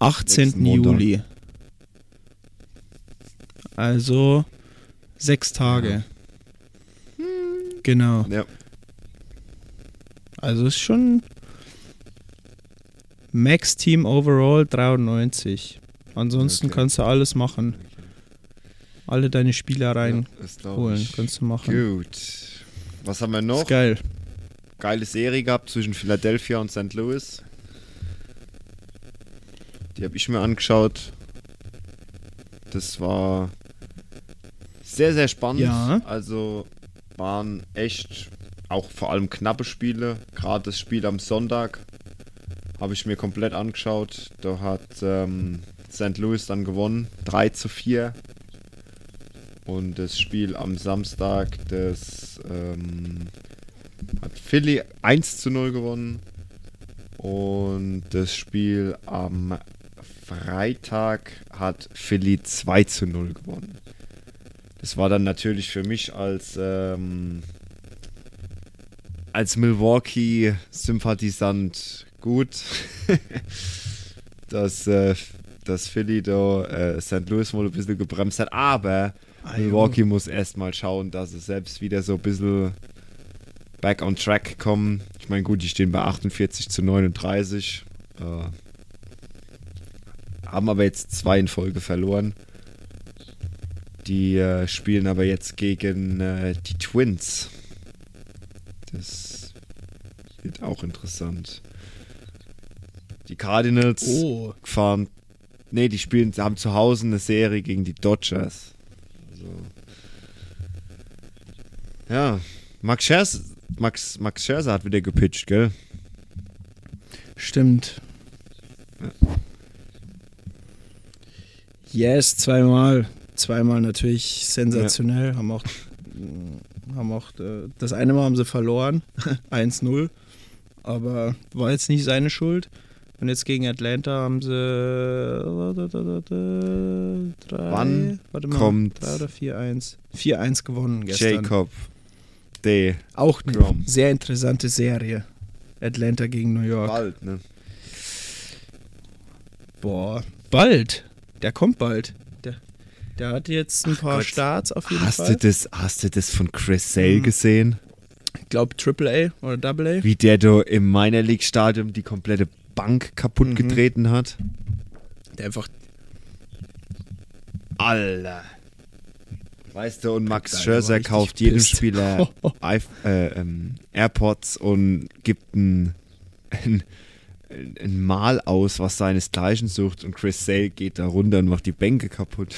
18. Nächsten Montag. Juli. Also sechs Tage. Genau. Ja. Also ist schon Max Team Overall 93. Ansonsten Okay. kannst du alles machen. Alle deine Spielereien Ja, das glaub holen ich. kannst du machen. Gut. Was haben wir noch? Ist geil. Geile Serie gehabt zwischen Philadelphia und St. Louis. Die habe ich mir angeschaut. Das war sehr, sehr spannend. Ja. Also waren echt auch vor allem knappe Spiele. Gerade das Spiel am Sonntag habe ich mir komplett angeschaut. Da hat ähm, St. Louis dann gewonnen. 3 zu 4. Und das Spiel am Samstag, das ähm, hat Philly 1 zu 0 gewonnen. Und das Spiel am Freitag hat Philly 2 zu 0 gewonnen. Das war dann natürlich für mich als, ähm, als Milwaukee-Sympathisant gut, (laughs) dass, äh, dass Philly da äh, St. Louis mal ein bisschen gebremst hat. Aber Ah, Milwaukee muss erstmal schauen, dass sie selbst wieder so ein bisschen back on track kommen. Ich meine, gut, die stehen bei 48 zu 39. Äh, haben aber jetzt zwei in Folge verloren. Die äh, spielen aber jetzt gegen äh, die Twins. Das wird auch interessant. Die Cardinals Oh, fahren. Nee, die spielen, haben zu Hause eine Serie gegen die Dodgers. Also. Ja, Max Scherzer, Max, Max Scherzer hat wieder gepitcht, gell? stimmt. Yes, zweimal. Zweimal natürlich sensationell. Haben auch, haben auch äh, das eine Mal haben sie verloren. (laughs) 1-0. Aber war jetzt nicht seine Schuld. Und jetzt gegen Atlanta haben sie. Drei, Wann warte mal, kommt 3 oder 4-1. 4-1 gewonnen gestern. Jacob D. Auch eine Grom. sehr interessante Serie. Atlanta gegen New York. Bald, ne? Boah, bald. Der kommt bald. Der, der hat jetzt ein Ach paar Gott. Starts auf jeden Hast Fall. du, das, hast du das von Chris Sale Mhm. gesehen? Ich glaube Triple A oder Double A. Wie der da im Minor League Stadium die komplette Bank kaputt Mhm. getreten hat? Der einfach. Alter. Weißt du, und Max Scherzer kauft jedem pisst. Spieler (laughs) äh, ähm, AirPods und gibt ein, ein, ein Mal aus, was seinesgleichen sucht und Chris Sale geht da runter und macht die Bänke kaputt.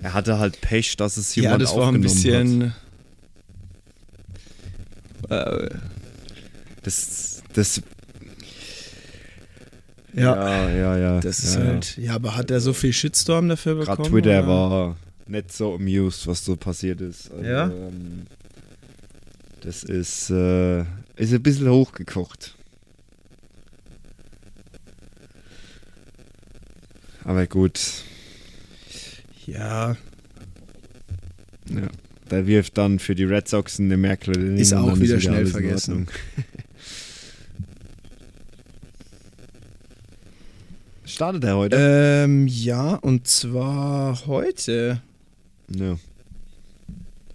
Er hatte halt Pech, dass es jemand Ja, das war ein bisschen. Äh, Hat. Das, das, ja, ja, ja, ja. das ist ja, halt. Ja, aber hat er so viel Shitstorm dafür bekommen? Gerade Twitter oder? war nicht so amused, was so passiert ist. Also, Ja? Ähm, das ist, äh, ist ein bisschen hochgekocht. Aber gut, Ja, ja. Da wirft dann für die Red Sox eine Merkel. Ist auch dann wieder schnell vergessen. (laughs) Startet er heute? ähm, ja, und zwar heute. ja.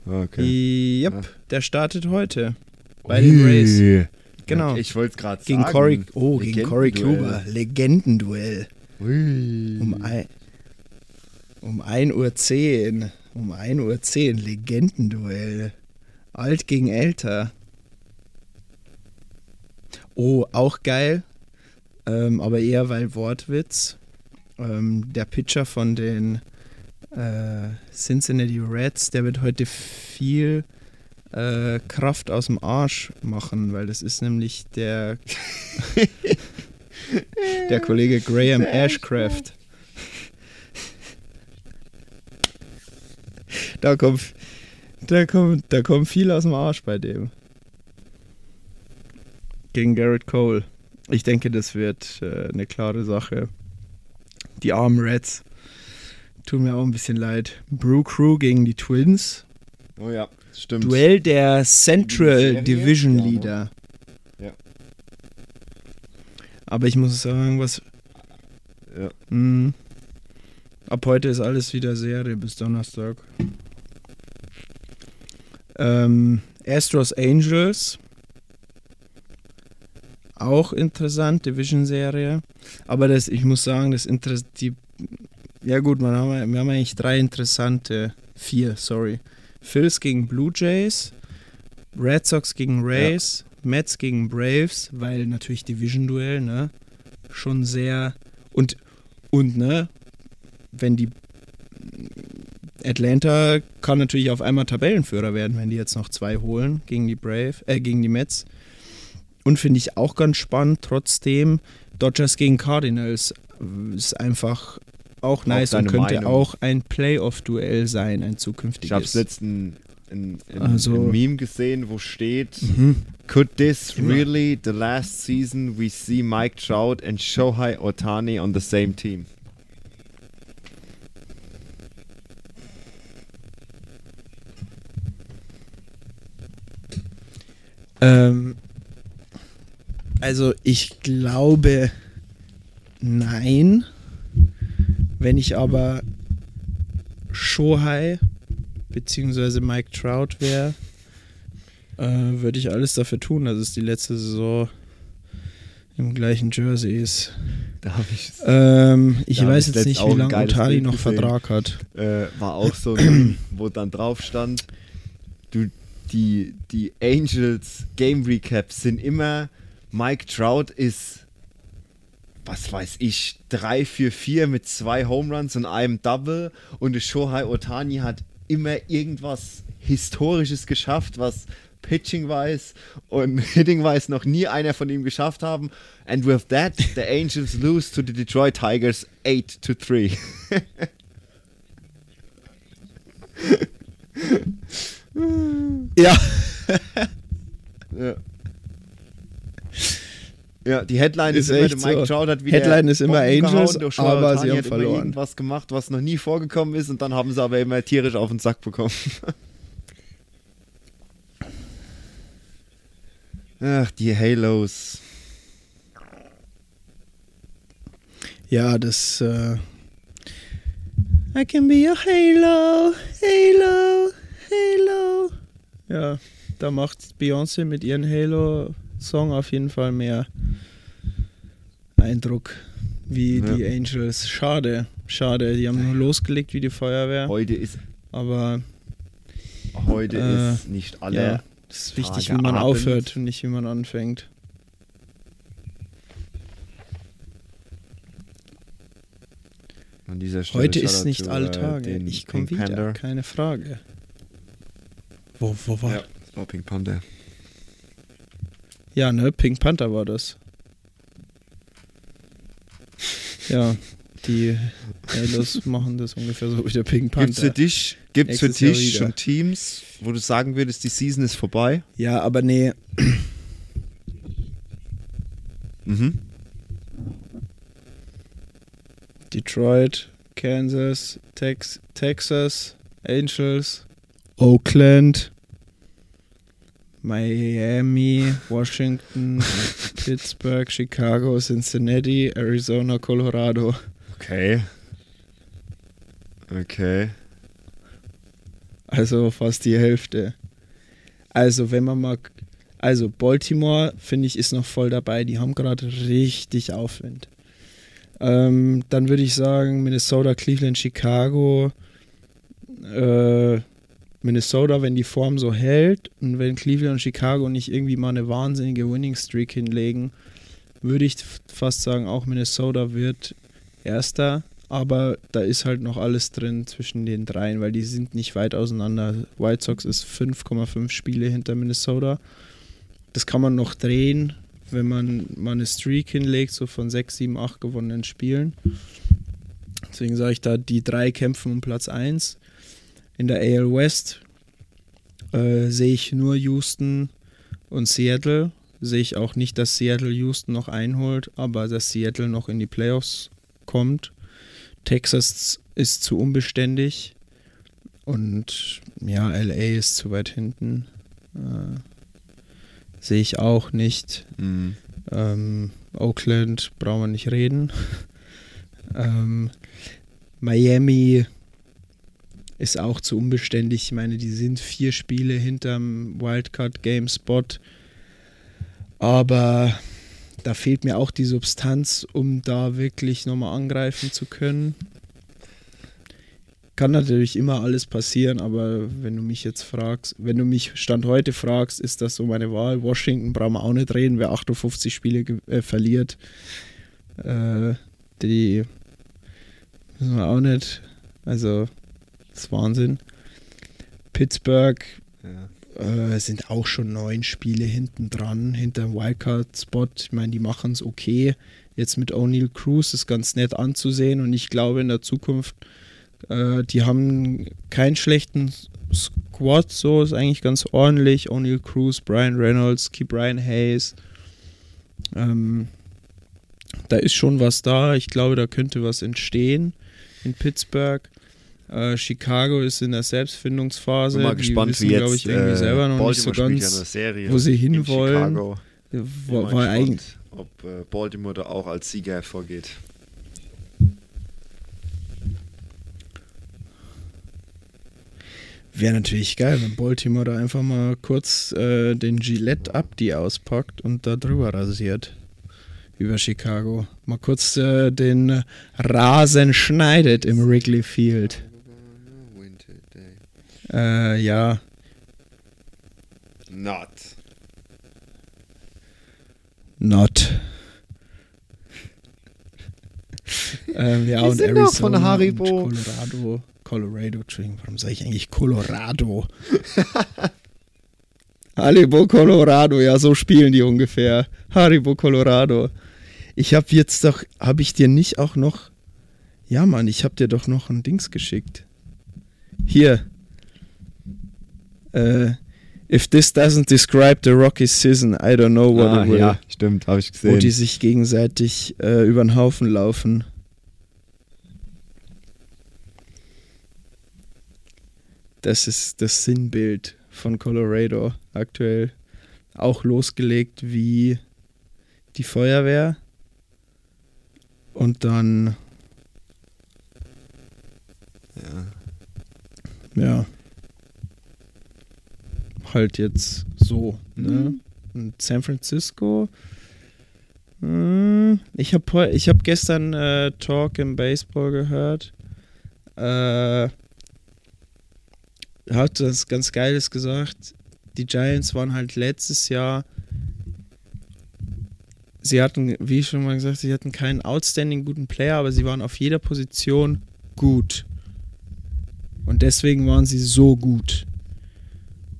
Okay. Yep, Ja. der startet heute. Bei den Rays. Ui. Genau. Ich wollte es gerade sagen. Corey, oh, gegen Corey. Kluber. Legendenduell. Ui. Um, ein, um 1.10 Uhr. Um 1.10 Uhr. Legendenduell. Alt gegen älter. Oh, auch geil. Ähm, aber eher weil Wortwitz. Ähm, der Pitcher von den äh, Cincinnati Reds, der wird heute viel äh, Kraft aus dem Arsch machen, weil das ist nämlich der (laughs) der Kollege Graham Ashcraft. (laughs) Da kommt, da kommt, da kommt viel aus dem Arsch bei dem. Gegen Garrett Cole. Ich denke, das wird äh, eine klare Sache. Die armen Reds. Tun mir auch ein bisschen leid. Brew Crew gegen die Twins. Oh ja, stimmt. Duell der Central? Division Ja, ne? Leader. Ja. Aber ich muss sagen, was. Ja. Mhm. Ab heute ist alles wieder Serie bis Donnerstag. Ähm, Astros Angels. Auch interessant, Division-Serie. Aber das, ich muss sagen, das Interess die Ja gut, man haben, wir haben eigentlich drei interessante, vier, sorry. Phils gegen Blue Jays, Red Sox gegen Rays, Mets gegen Braves, weil natürlich Division-Duell, ne? Schon sehr. Und, und, ne? Wenn die. Atlanta kann natürlich auf einmal Tabellenführer werden, wenn die jetzt noch zwei holen gegen die Brave, äh, gegen die Mets. Und finde ich auch ganz spannend, trotzdem, Dodgers gegen Cardinals äh, ist einfach auch nice und deine könnte Meinung. auch ein Playoff-Duell sein, ein Ich zukünftiges. habe letzten ein, ein, Also- ein Meme gesehen, wo steht: Mhm. Could this really the last season we see Mike Trout and Shohei Otani on the same team? Ähm, also ich glaube nein. Wenn ich aber Shohei beziehungsweise Mike Trout wäre, äh, würde ich alles dafür tun, dass es die letzte Saison im gleichen Jersey ist. Da habe ich Ähm, ich Da weiß jetzt nicht, wie lange Otani noch gesehen. Vertrag hat. äh, war auch so, ein, (clears throat) wo dann drauf stand, du, die, die Angels Game Recaps sind immer, Mike Trout ist, was weiß ich, 3 für 4 mit zwei Home Runs und einem Double und Shohei Otani hat immer irgendwas Historisches geschafft, was Pitching-wise und (laughs) Hitting-wise noch nie einer von ihm geschafft haben. And with that, the Angels lose to the Detroit Tigers 8 to 3. (laughs) Ja. Ja. Ja, die Headline ist, Ist immer, echt Mike so. Trout hat wieder Headline ist immer Bomben Angels, gehauen, aber sie haben verloren. irgendwas gemacht, was noch nie vorgekommen ist und dann haben sie aber immer tierisch auf den Sack bekommen. (laughs) Ach, die Halos. Ja, das. Äh I can be your Halo, Halo, Halo. Ja, da macht Beyoncé mit ihrem Halo-Song auf jeden Fall mehr Eindruck wie Ja. die Angels. Schade, schade. Die haben nur losgelegt wie die Feuerwehr. Heute ist, Aber heute Äh, ist nicht alle. ja, es ist wichtig, Tage wie man Abend. aufhört und nicht wie man anfängt. An dieser Stelle Heute ist nicht alle äh, Tage. Ich komme wieder, keine Frage. Wo, wo war Ja, Pink Panther. Ja, ne, Pink Panther war das. Ja, die Halos machen das ungefähr so wie der Pink Gibt's für Panther. dich, gibt's für dich schon Teams, wo du sagen würdest, die Season ist vorbei? Ja, aber nee, Mhm. Detroit, Kansas, Tex Texas, Angels, Oakland, Miami, Washington, Pittsburgh, Chicago, Cincinnati, Arizona, Colorado. Okay. Okay. Also fast die Hälfte. Also, wenn man mal. Also, Baltimore, finde ich, ist noch voll dabei. Die haben gerade richtig Aufwind. Ähm, dann würde ich sagen, Minnesota, Cleveland, Chicago. Äh, Minnesota, wenn die Form so hält und wenn Cleveland und Chicago nicht irgendwie mal eine wahnsinnige Winning Streak hinlegen, würde ich fast sagen, auch Minnesota wird Erster. aber da ist halt noch alles drin zwischen den dreien, weil die sind nicht weit auseinander. White Sox ist 5,5 Spiele hinter Minnesota. Das kann man noch drehen, wenn man mal eine Streak hinlegt, so von 6, 7, 8 gewonnenen Spielen. Deswegen sage ich da, die drei kämpfen um Platz 1. In der AL West äh, sehe ich nur Houston und Seattle. Sehe ich auch nicht, dass Seattle Houston noch einholt, aber dass Seattle noch in die Playoffs kommt. Texas ist zu unbeständig und ja, LA ist zu weit hinten. Äh, sehe ich auch nicht. Mhm. Ähm, Oakland brauchen wir nicht reden. (laughs) ähm, Miami ist auch zu unbeständig. Ich meine, die sind vier Spiele hinterm Wildcard-Game-Spot. Aber da fehlt mir auch die Substanz, um da wirklich nochmal angreifen zu können. Kann natürlich immer alles passieren, aber wenn du mich jetzt fragst, wenn du mich Stand heute fragst, ist das so meine Wahl. Washington brauchen wir auch nicht reden, wer 58 Spiele äh, verliert. Äh, die müssen wir auch nicht. Also, das ist Wahnsinn. Pittsburgh Ja. äh, sind auch schon neun Spiele hinten dran, hinter dem Wildcard-Spot. Ich meine, die machen es okay. Jetzt mit O'Neill Cruz ist ganz nett anzusehen und ich glaube in der Zukunft, äh, die haben keinen schlechten Squad, so ist eigentlich ganz ordentlich. O'Neill Cruz, Brian Reynolds, Key Brian Hayes. Ähm, da ist schon was da. Ich glaube, da könnte was entstehen in Pittsburgh. Äh, Chicago ist in der Selbstfindungsphase. Bin mal die gespannt, wissen, wie jetzt ich, irgendwie äh, selber noch nicht so Baltimore spielt ja ganz, Serie wo sie in hinwollen. War, mal war eigentlich, ob äh, Baltimore da auch als Sieger hervorgeht. Wäre natürlich geil, wenn Baltimore da einfach mal kurz äh, den Gillette Abdi auspackt und da drüber rasiert. Über Chicago. Mal kurz äh, den Rasen schneidet im Wrigley Field. Äh, ja, Not. not. (laughs) ähm, ja, Die und sind doch von Arizona Haribo. Colorado. Colorado, Entschuldigung, warum sage ich eigentlich Colorado? (laughs) Haribo Colorado, ja, so spielen die ungefähr. Haribo Colorado. Ich habe jetzt doch, habe ich dir nicht auch noch, ja Mann, ich habe dir doch noch ein Dings geschickt. Hier. Äh, if this doesn't describe the Rocky season, I don't know what Ah, it will. ja, stimmt, habe ich Wo die gesehen. sich gegenseitig äh, über den Haufen laufen. Das ist das Sinnbild von Colorado aktuell. Auch losgelegt wie die Feuerwehr. Und dann, Ja. ja, halt jetzt so. Ne? Und San Francisco. hm, Ich habe ich hab gestern äh, Talk im Baseball gehört. Äh, hat das ganz Geiles gesagt. Die Giants waren halt letztes Jahr. Sie hatten, wie schon mal gesagt, sie hatten keinen outstanding guten Player, aber sie waren auf jeder Position gut. Und deswegen waren sie so gut.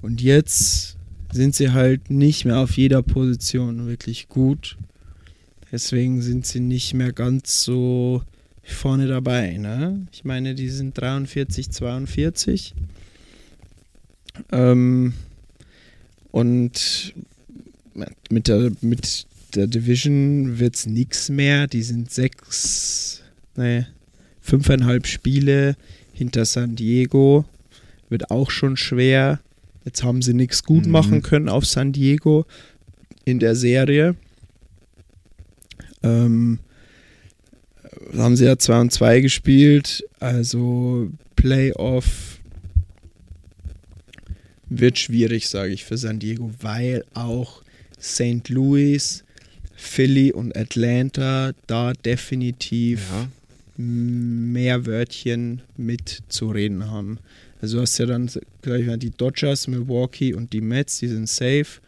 Und jetzt sind sie halt nicht mehr auf jeder Position wirklich gut. Deswegen sind sie nicht mehr ganz so vorne dabei. Ne? Ich meine, die sind 43, 42. Ähm, und mit der, mit der Division wird es nichts mehr. Die sind sechs, nee, fünfeinhalb Spiele hinter San Diego. Wird auch schon schwer. Jetzt haben sie nichts gut Mhm. machen können auf San Diego in der Serie. Ähm, haben sie ja 2 und 2 gespielt. Also Playoff wird schwierig, sage ich, für San Diego, weil auch St. Louis, Philly und Atlanta da definitiv Ja. mehr Wörtchen mitzureden haben. Also du hast ja dann gleich die Dodgers, Milwaukee und die Mets, die sind safe.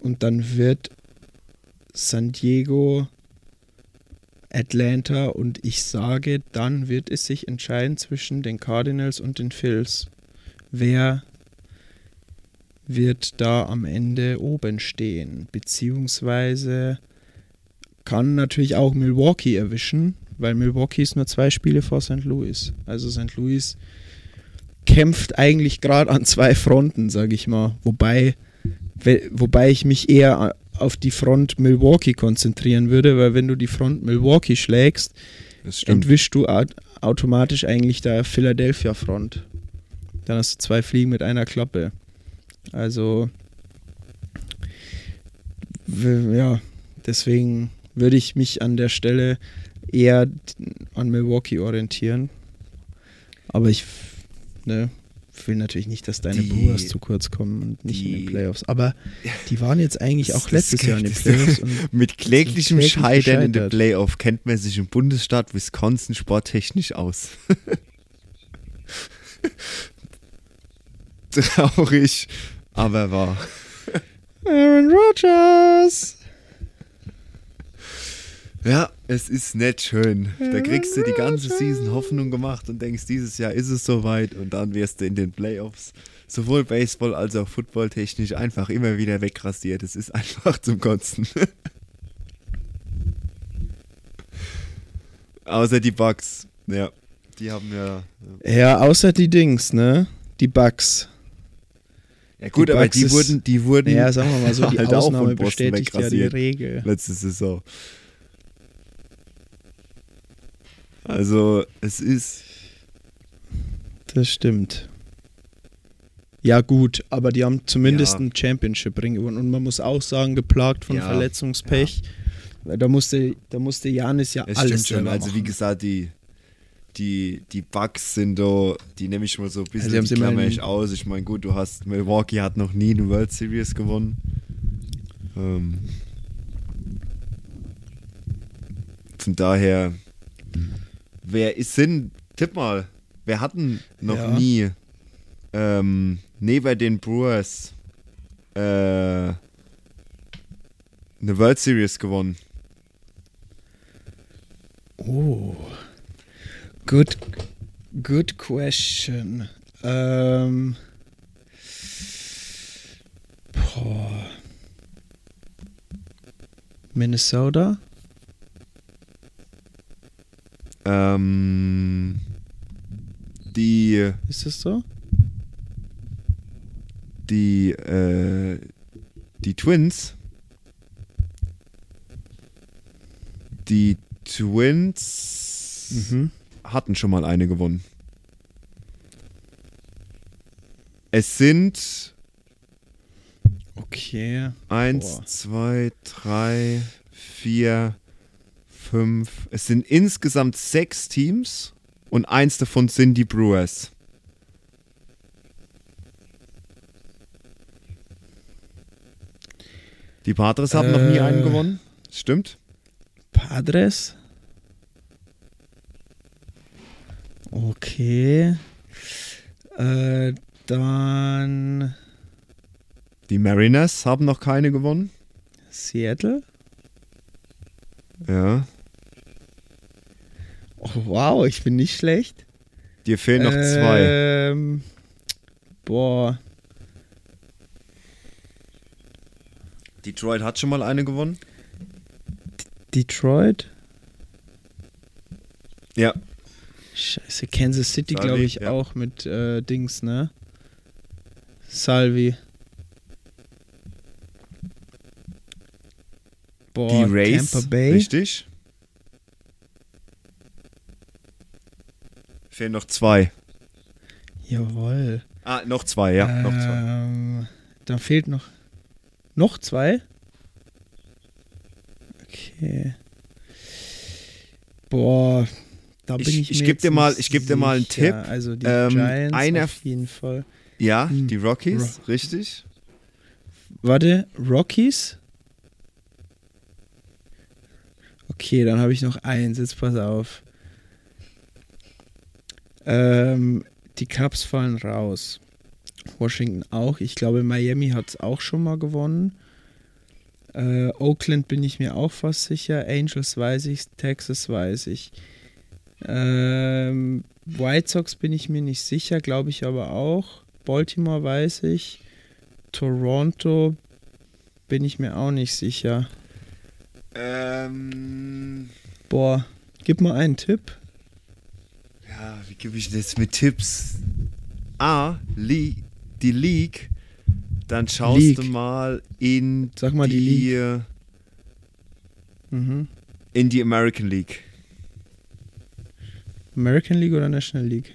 Und dann wird San Diego Atlanta und ich sage, dann wird es sich entscheiden zwischen den Cardinals und den Phils. Wer wird da am Ende oben stehen? Beziehungsweise kann natürlich auch Milwaukee erwischen, weil Milwaukee ist nur zwei Spiele vor St. Louis. Also St. Louis kämpft eigentlich gerade an zwei Fronten, sage ich mal. Wobei, wobei ich mich eher auf die Front Milwaukee konzentrieren würde, weil wenn du die Front Milwaukee schlägst, entwischst du au- automatisch eigentlich der Philadelphia Front. Dann hast du zwei Fliegen mit einer Klappe. Also ja, deswegen würde ich mich an der Stelle eher an Milwaukee orientieren. Aber ich ne, will natürlich nicht, dass deine Die- Brewers zu kurz kommen und nicht in den die- Playoffs. Aber die waren jetzt eigentlich auch letztes Jahr in den Playoffs. (laughs) Mit kläglichem kläglich Scheitern in gescheitert. Playoff kennt man sich im Bundesstaat Wisconsin sporttechnisch aus. (laughs) Traurig, aber wahr. Aaron Rodgers! Ja, es ist nicht schön. Da kriegst du die ganze Season Hoffnung gemacht und denkst, dieses Jahr ist es soweit und dann wirst du in den Playoffs sowohl Baseball als auch Football technisch einfach immer wieder wegrasiert. Es ist (laughs) einfach zum Kotzen. Außer die Bugs. Ja, die haben ja. Ja, außer die Dings, ne? Die Bugs. Ja gut, Die aber die ist- wurden, die wurden Ja, sagen wir mal so, die (laughs) halt auch Ausnahme von Boston bestätigt ja die wegrasiert. Regel. letzte Saison. Also, es ist. Das stimmt. Ja, gut, aber die haben zumindest Ja. ein Championship-Ring gewonnen. Und man muss auch sagen, geplagt von Ja, Verletzungspech. Da musste, da musste Janis ja Es alles stimmt schon. Also, wie gesagt, die, die, die Bugs sind da, die nehme ich mal so ein bisschen Also, die klammer ich aus. Ich meine, gut, du hast, Milwaukee hat noch nie eine World Series gewonnen. Ähm, von daher, wer ist denn, tipp mal, wer hatten noch Ja. nie ähm, neben den Brewers äh, eine World Series gewonnen? Oh. Good, good question. Ähm. Boah. Minnesota? Ähm, die, Ist das so? die, äh, die Twins, die Twins Mhm. hatten schon mal eine gewonnen. Es sind Okay. eins, Boah. zwei, drei, vier, fünf. Es sind insgesamt sechs Teams und eins davon sind die Brewers. Die Padres haben noch nie Äh. einen gewonnen. Stimmt? Padres? Okay. Äh, dann Die Mariners haben noch keine gewonnen. Seattle? Ja. Oh, wow, ich bin nicht schlecht. Dir fehlen noch zwei. Ähm, boah. Detroit hat schon mal eine gewonnen. Detroit? Ja. Scheiße, Kansas City, glaube ich, ja. auch mit äh, Dings, ne? Salvi. Boah, die Rays. Tampa Bay. Richtig. Fehlen noch zwei. Jawohl. Ah, noch zwei, ja. noch zwei. Ähm, da fehlt noch. Noch zwei? Okay. Boah, da bin Ich- ich, ich mir geb jetzt dir mal- ich geb dir mal einen. Tipp. Also die Ähm, Giants einer- auf jeden Fall. Ja, Hm. die Rockies, richtig. Warte, Rockies? Okay, dann habe ich noch eins. Jetzt pass auf. Ähm, die Cubs fallen raus. Washington auch. Ich glaube, Miami hat es auch schon mal gewonnen. Äh, Oakland bin ich mir auch fast sicher. Angels weiß ich. Texas weiß ich. Ähm, White Sox bin ich mir nicht sicher, glaube ich aber auch. Baltimore weiß ich. Toronto bin ich mir auch nicht sicher. Ähm, Boah, gib mal einen Tipp. Ja, wie gebe ich das mit Tipps? A, Li die League. Dann schaust League. du mal in Sag mal die die Mhm. in die American League. American League oder National League?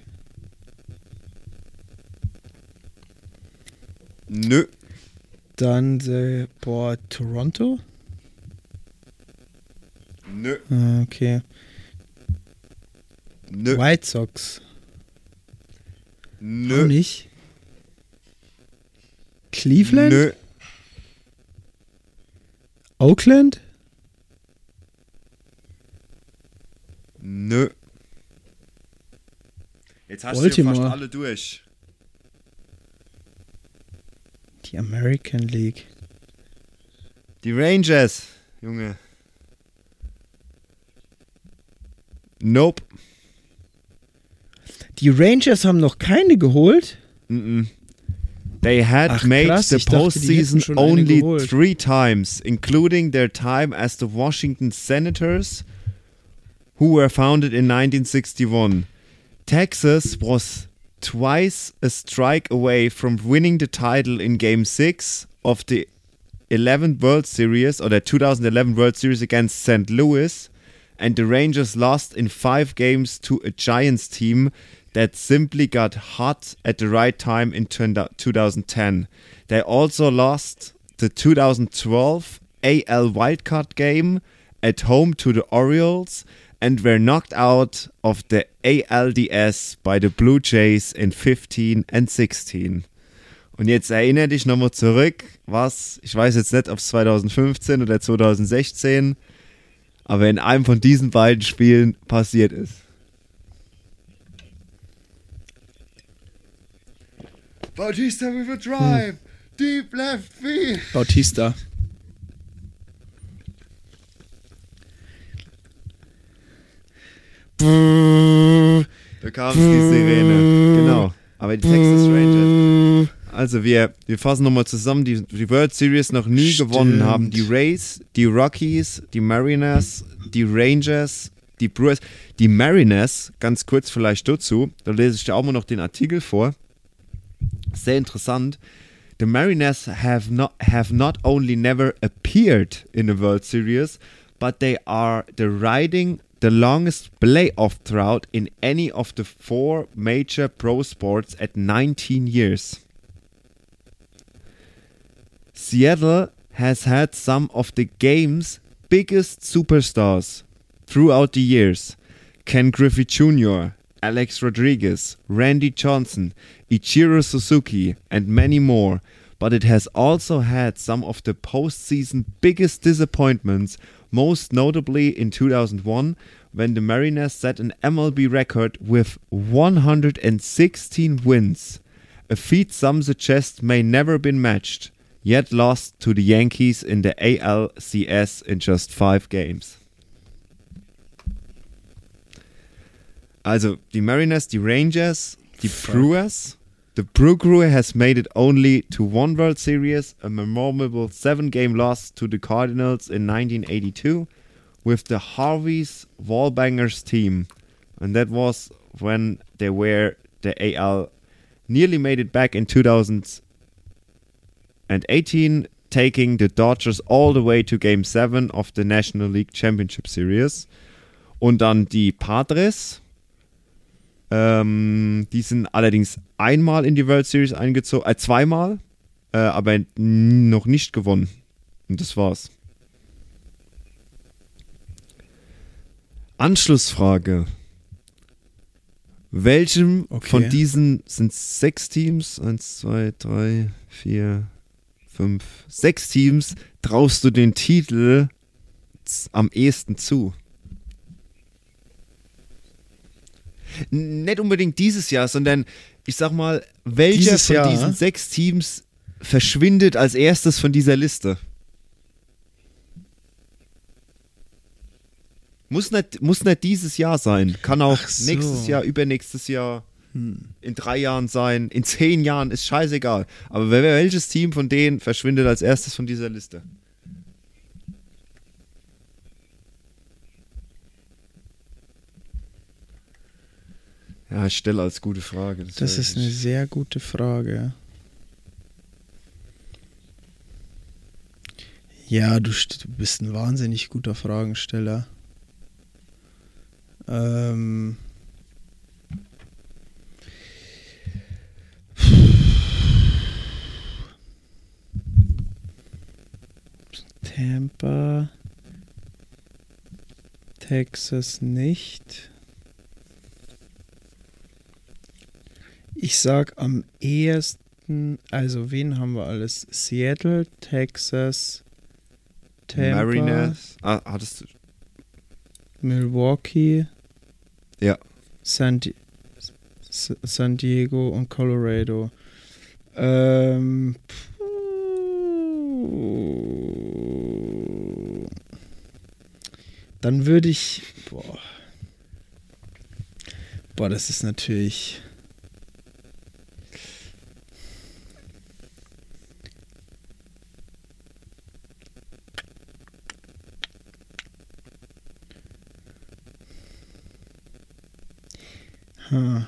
Nö. Dann, äh, boah, Toronto? Nö. Ah, okay. Nö. White Sox. Auch Nö. nicht. Cleveland? Nö. Oakland? Nö. Jetzt hast du Baltimore. fast alle durch. Die American League. Die Rangers, Junge. Nope. Die Rangers haben noch keine geholt? Mm-mm. They had Ach, made krass, the dachte, postseason eine only three times, including their time as the Washington Senators, who were founded in 1961. Texas was twice a strike away from winning the title in Game 6 of the 11th World Series or the 2011 World Series against St. Louis, and the Rangers lost in five games to a Giants team that simply got hot at the right time in 2010. They also lost the 2012 AL wildcard game at home to the Orioles and were knocked out of the ALDS by the Blue Jays in 15 and 16. Und jetzt erinnere dich nochmal zurück, was, ich weiß jetzt nicht, ob es 2015 oder 2016, aber in einem von diesen beiden Spielen passiert ist. Bautista with a drive, deep left field. Bautista. Da kam die Sirene. Genau. Aber die Texas Rangers. Also wir, wir fassen nochmal zusammen, die, die World Series noch nie Stimmt. gewonnen haben. Die Rays, die Rockies, die Mariners, die Rangers, die Brewers. Die Mariners, ganz kurz vielleicht dazu, da lese ich dir auch mal noch den Artikel vor. Sehr interessant. The Mariners have not have not only never appeared in the World Series, but they are the riding the longest playoff drought in any of the four major pro sports at 19 years. Seattle has had some of the game's biggest superstars throughout the years. Ken Griffey Jr., Alex Rodriguez, Randy Johnson, Ichiro Suzuki, and many more. But it has also had some of the postseason biggest disappointments, most notably in 2001 when the Mariners set an MLB record with 116 wins, a feat some suggest may never been matched, yet lost to the Yankees in the ALCS in just five games. Also die Mariners, die Rangers, die Brewers. The Brew Crew has made it only to one World Series, a memorable seven-game loss to the Cardinals in 1982 with the Harvey's Wallbangers team. And that was when they were the AL nearly made it back in 2018, taking the Dodgers all the way to Game 7 of the National League Championship Series. Und dann die Padres. Ähm, die sind allerdings einmal in die World Series eingezogen, äh, zweimal, äh, aber noch nicht gewonnen. Und das war's. Anschlussfrage. Welchem Okay. von diesen sind sechs Teams? Eins, zwei, drei, vier, fünf, sechs Teams traust du den Titel am ehesten zu? nicht unbedingt dieses Jahr, sondern ich sag mal, welcher dieses von Jahr, diesen ne? sechs Teams verschwindet als erstes von dieser Liste? Muss nicht, muss nicht dieses Jahr sein. Kann auch so. nächstes Jahr, übernächstes Jahr, hm. in drei Jahren sein, in zehn Jahren, ist scheißegal. Aber welches Team von denen verschwindet als erstes von dieser Liste? Ja, ich stelle als gute Frage. Das weiß ist eine sehr gute Frage. Ja, du bist ein wahnsinnig guter Fragensteller. Ähm. Tampa. Texas nicht. Ich sag am ehesten, also wen haben wir alles? Seattle, Texas, Tampa, Mariners. Ah, hattest du. Milwaukee, Ja. San, Di San Diego und Colorado. Ähm, puh. Dann würde ich. Boah. Boah, das ist natürlich. Huh.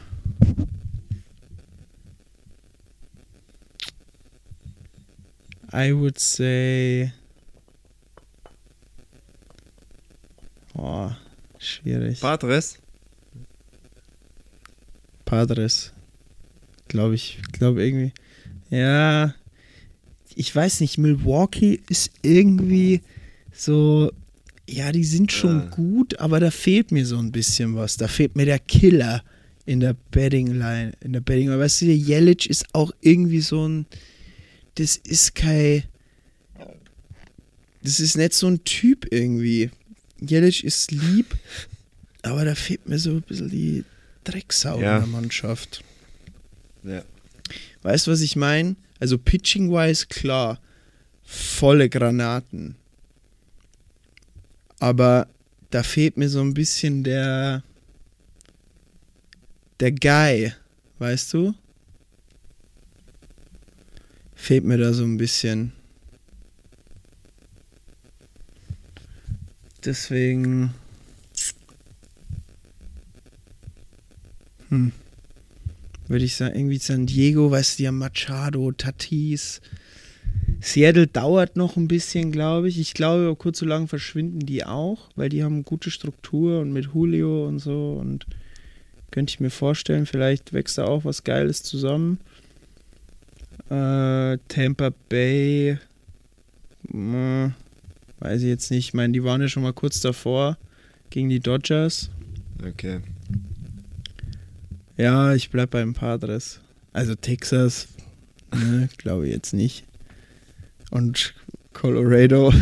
I would say. Oh, schwierig. Padres? Padres. Glaube ich. Glaube irgendwie. Ja. Ich weiß nicht. Milwaukee ist irgendwie so. Ja, die sind schon Ja. gut, aber da fehlt mir so ein bisschen was. Da fehlt mir der Killer in der Betting Line. In der Betting Line. Weißt du, Jelic ist auch irgendwie so ein. Das ist kein. Das ist nicht so ein Typ irgendwie. Jelic ist lieb, aber da fehlt mir so ein bisschen die Drecksau Ja. in der Mannschaft. Ja. Weißt du, was ich meine? Also pitching-wise, klar, volle Granaten. Aber da fehlt mir so ein bisschen der der Guy, weißt du? Fehlt mir da so ein bisschen. Deswegen. Hm. Würde ich sagen, irgendwie San Diego, weißt du, haben Machado, Tatis. Seattle dauert noch ein bisschen, glaube ich. Ich glaube, kurz so lang verschwinden die auch, weil die haben gute Struktur und mit Julio und so. Und könnte ich mir vorstellen, vielleicht wächst da auch was Geiles zusammen. Äh, Tampa Bay, mh, weiß ich jetzt nicht. Ich meine, die waren ja schon mal kurz davor gegen die Dodgers. Okay. Ja, ich bleib beim Padres. Also Texas, ne, (laughs) glaube ich jetzt nicht. Und Colorado.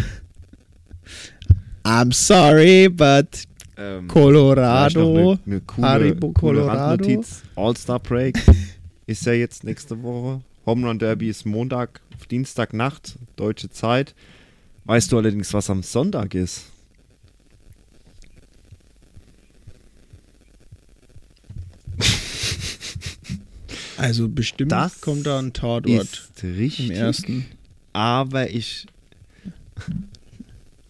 (laughs) I'm sorry, but Ähm, Colorado. Eine, eine Haribo Colorado. Randnotiz. All-Star Break (laughs) ist ja jetzt nächste Woche. Home Run Derby ist Montag Dienstagnacht, deutsche Zeit. Weißt du allerdings, was am Sonntag ist? (laughs) Also bestimmt Das kommt da ein Tatort Ist richtig. im ersten. Aber ich.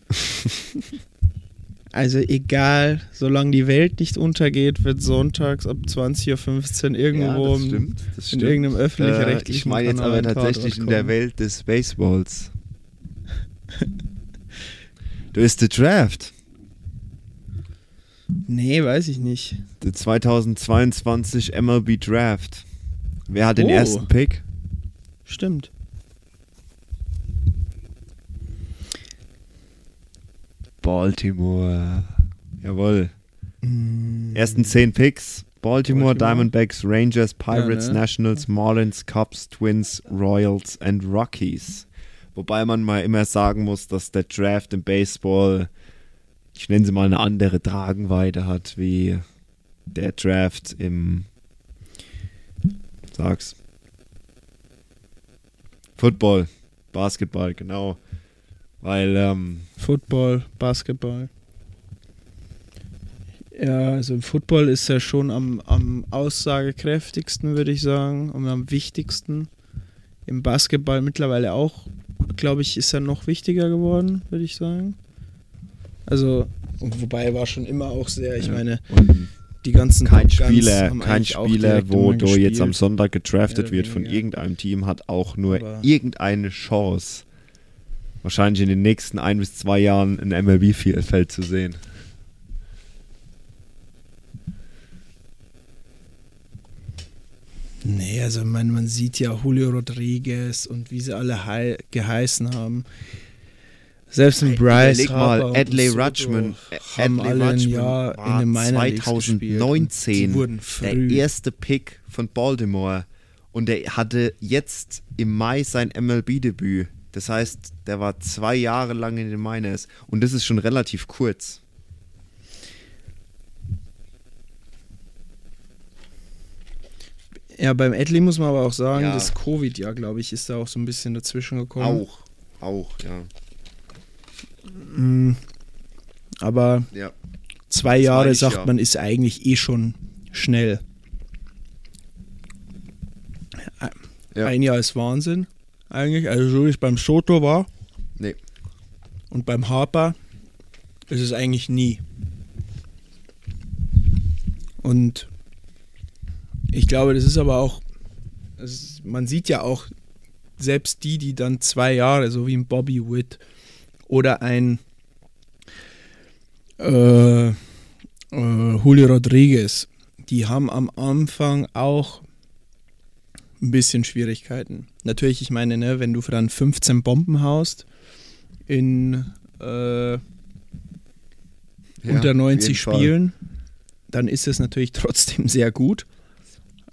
(laughs) Also egal, solange die Welt nicht untergeht, wird sonntags ab 20.15 Uhr irgendwo ja, das im- stimmt, das in irgendeinem Äh, öffentlich-rechtlichen ich meine jetzt aber tatsächlich in der. Welt des Baseballs. (laughs) du ist der Draft. Nee, weiß ich nicht. Der 2022 MLB Draft. Wer hat den Oh. ersten Pick? Stimmt. Baltimore. Jawohl. Mm, Ersten 10 Picks. Baltimore, Baltimore. Diamondbacks, Rangers, Pirates, ne? Nationals, Marlins, Cubs, Twins, Royals and Rockies. Wobei man mal immer sagen muss, dass der Draft im Baseball, ich nenne sie mal eine andere Tragenweite hat, wie der Draft im Sag's. Football, Basketball, genau. Weil, ähm, Football, Basketball. Ja, also im Football ist er schon am, am aussagekräftigsten, würde ich sagen, und am wichtigsten. Im Basketball mittlerweile auch, glaube ich, ist er noch wichtiger geworden, würde ich sagen. Also, und wobei er war schon immer auch sehr, ich Ja. meine, Und die ganzen kein Spieler, kein Spieler, wo du jetzt am. Sonntag gedraftet wird von irgendeinem Team, hat auch nur Aber- irgendeine Chance, wahrscheinlich in den nächsten ein bis zwei Jahren ein MLB-Feld zu sehen. Nee, also man, man sieht ja Julio Rodriguez und wie sie alle hei geheißen haben. Selbst ein Bryce Überleg Harper mal, und Adley Rutschman, haben Adley alle ein Rutschman Jahr war in den Minor Leagues gespielt. 2019 Und Die wurden der erste Pick von Baltimore und er hatte jetzt im Mai sein MLB-Debüt. Das heißt, der war zwei Jahre lang in den Miners und das ist schon relativ kurz. Ja, beim Adley muss man aber auch sagen, Ja. das Covid-Jahr, glaube ich, ist da auch so ein bisschen dazwischen gekommen. Auch, auch, ja. Mm, Aber ja. zwei Das Jahre, ich sagt ja. man, ist eigentlich eh schon schnell. Ein Jahr ist Wahnsinn, eigentlich. Also so wie es beim Soto war Nee. und beim Harper ist es eigentlich nie. Und ich glaube, das ist aber auch, ist, man sieht ja auch, selbst die, die dann zwei Jahre, so wie ein Bobby Witt oder ein äh, äh, Julio Rodriguez, die haben am Anfang auch ein bisschen Schwierigkeiten. Natürlich, ich meine, ne, wenn du dann 15 Bomben haust in äh, Ja, unter auf 90 jeden Fall. Spielen, dann ist es natürlich (laughs) trotzdem sehr gut.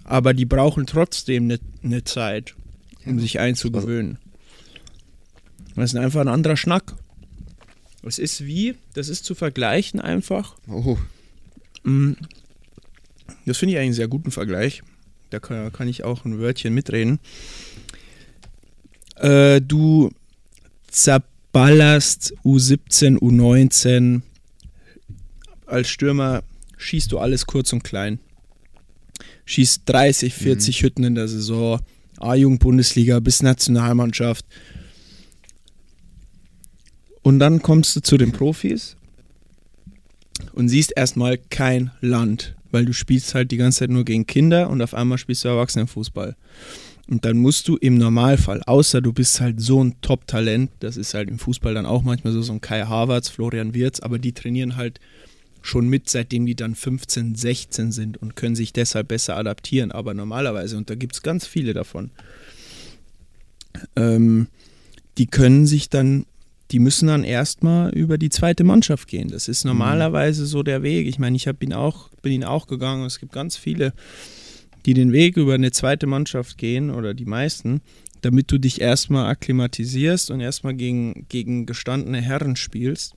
Aber die brauchen trotzdem eine ne Zeit, um sich einzugewöhnen. Das ist einfach ein anderer Schnack. Es ist wie, das ist zu vergleichen einfach. Oh, Mm, Das finde ich eigentlich einen sehr guten Vergleich. Da kann, kann ich auch ein Wörtchen mitreden. Äh, du zerballerst U17, U19. Als Stürmer schießt du alles kurz und klein. Schießt 30, 40 Hütten in der Saison. A-Jugend-Bundesliga bis Nationalmannschaft. Und dann kommst du zu den Profis und siehst erstmal kein Land, weil du spielst halt die ganze Zeit nur gegen Kinder und auf einmal spielst du Erwachsenenfußball. Und dann musst du im Normalfall, außer du bist halt so ein Top-Talent, das ist halt im Fußball dann auch manchmal so, so ein Kai Havertz, Florian Wirz, aber die trainieren halt schon mit, seitdem die dann 15, 16 sind und können sich deshalb besser adaptieren. Aber normalerweise, und da gibt es ganz viele davon, ähm, die können sich dann die müssen dann erstmal über die zweite Mannschaft gehen. Das ist normalerweise so der Weg. Ich meine, ich hab ihn auch, bin ihn auch gegangen und es gibt ganz viele, die den Weg über eine zweite Mannschaft gehen oder die meisten, damit du dich erstmal akklimatisierst und erstmal gegen, gegen gestandene Herren spielst.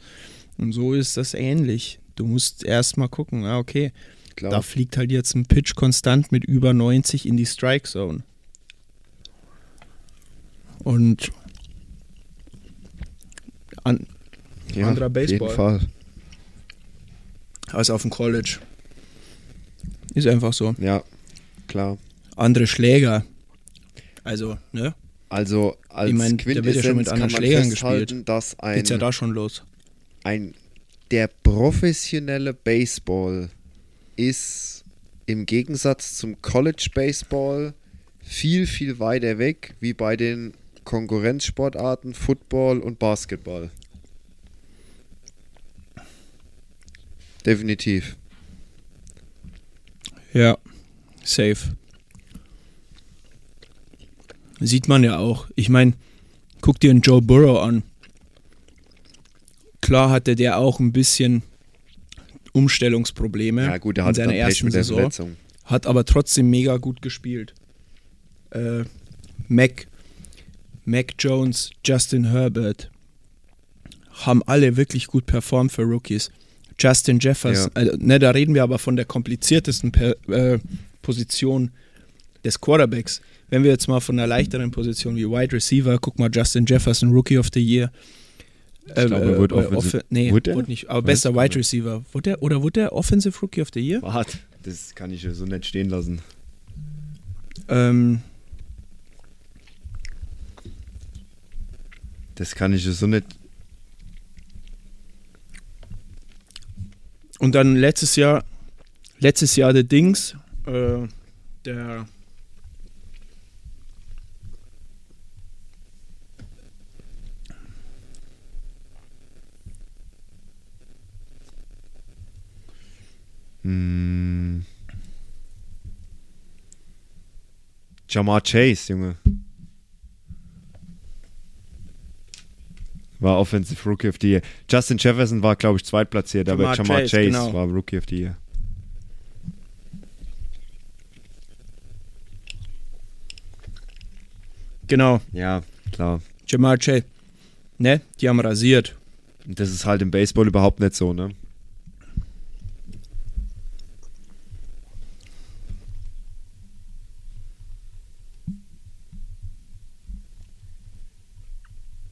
Und so ist das ähnlich. Du musst erstmal gucken, ah, okay, klar. da fliegt halt jetzt ein Pitch konstant mit über 90 in die Strike Zone. Und an, ja, anderer Auf jeden Baseball. Fall. als auf dem College. Ist einfach so. Ja, klar. Andere Schläger. Also, ne? Also als Ich mein, da wird ja schon mit Quintessenz anderen Schlägern festhalten, dass ein, Geht's ja da schon los. ein der professionelle Baseball ist im Gegensatz zum College Baseball viel, viel weiter weg wie bei den Konkurrenzsportarten Football und Basketball. Definitiv. Ja, safe. Sieht man ja auch. Ich meine, guck dir einen Joe Burrow an. Klar hatte der auch ein bisschen Umstellungsprobleme Ja, gut, er in seiner ersten Saison. Verletzung. hat aber trotzdem mega gut gespielt. Äh, Mac, Mac Jones, Justin Herbert haben alle wirklich gut performt für Rookies. Justin Jefferson, äh, ne, da reden wir aber von der kompliziertesten per, äh, Position des Quarterbacks. Wenn wir jetzt mal von einer leichteren Position wie Wide Receiver, guck mal Justin Jefferson, Rookie of the Year, Ich glaube, er wurde äh, Offensive- Offe- nee, Wurde wurde nicht. Aber Weiß bester Wide. Receiver. Wurde er, oder wurde er Offensive Rookie of the Year? Warte, das kann ich so nicht stehen lassen. Ähm, Das kann ich so nicht. und dann letztes Jahr, letztes Jahr der Dings, äh, der Hm. Jamar Chase, Junge. War Offensive Rookie of the Year. Justin Jefferson war, glaube ich, zweitplatziert, aber Jamar Jamar Chase, Chase, genau. war Rookie of the Year. Genau, Ja, klar. Chase. Ne, die haben rasiert. Das ist halt im Baseball überhaupt nicht so, ne?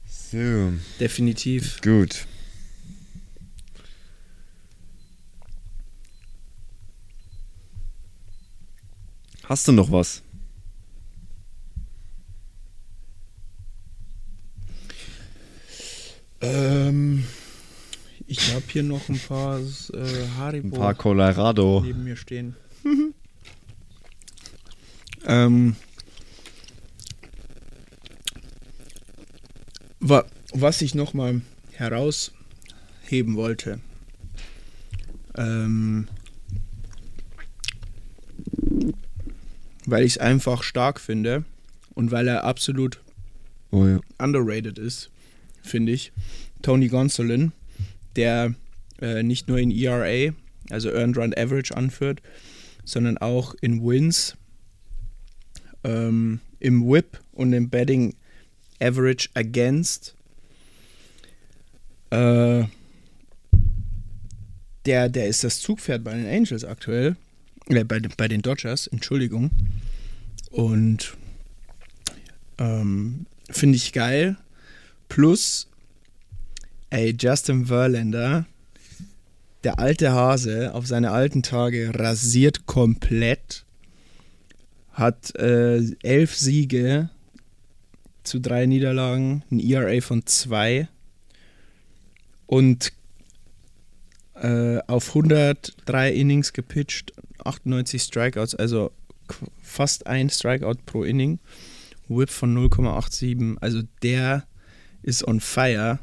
So, Definitiv. gut. Hast du noch was? Ähm, ich habe hier noch ein paar äh, Haribo Ein paar Colorado. neben mir stehen. (laughs) ähm, wa was ich noch mal herausheben wollte, ähm, weil ich es einfach stark finde und weil er absolut Oh ja. underrated ist, finde ich. Tony Gonsolin, der äh, nicht nur in ERA, also Earned Run Average anführt, sondern auch in Wins, ähm, im Whip und im Betting Average Against. Äh, der, der ist das Zugpferd bei den Angels aktuell. Äh, bei, den- bei den Dodgers, Entschuldigung. Und ähm, finde ich geil. Plus, ey, Justin Verlander, der alte Hase auf seine alten Tage rasiert komplett. Hat äh, elf Siege zu drei Niederlagen, ein ERA von zwei und äh, auf 103 Innings gepitcht, 98 Strikeouts, also fast ein Strikeout pro Inning. Whip von 0,87. Also der ist on fire.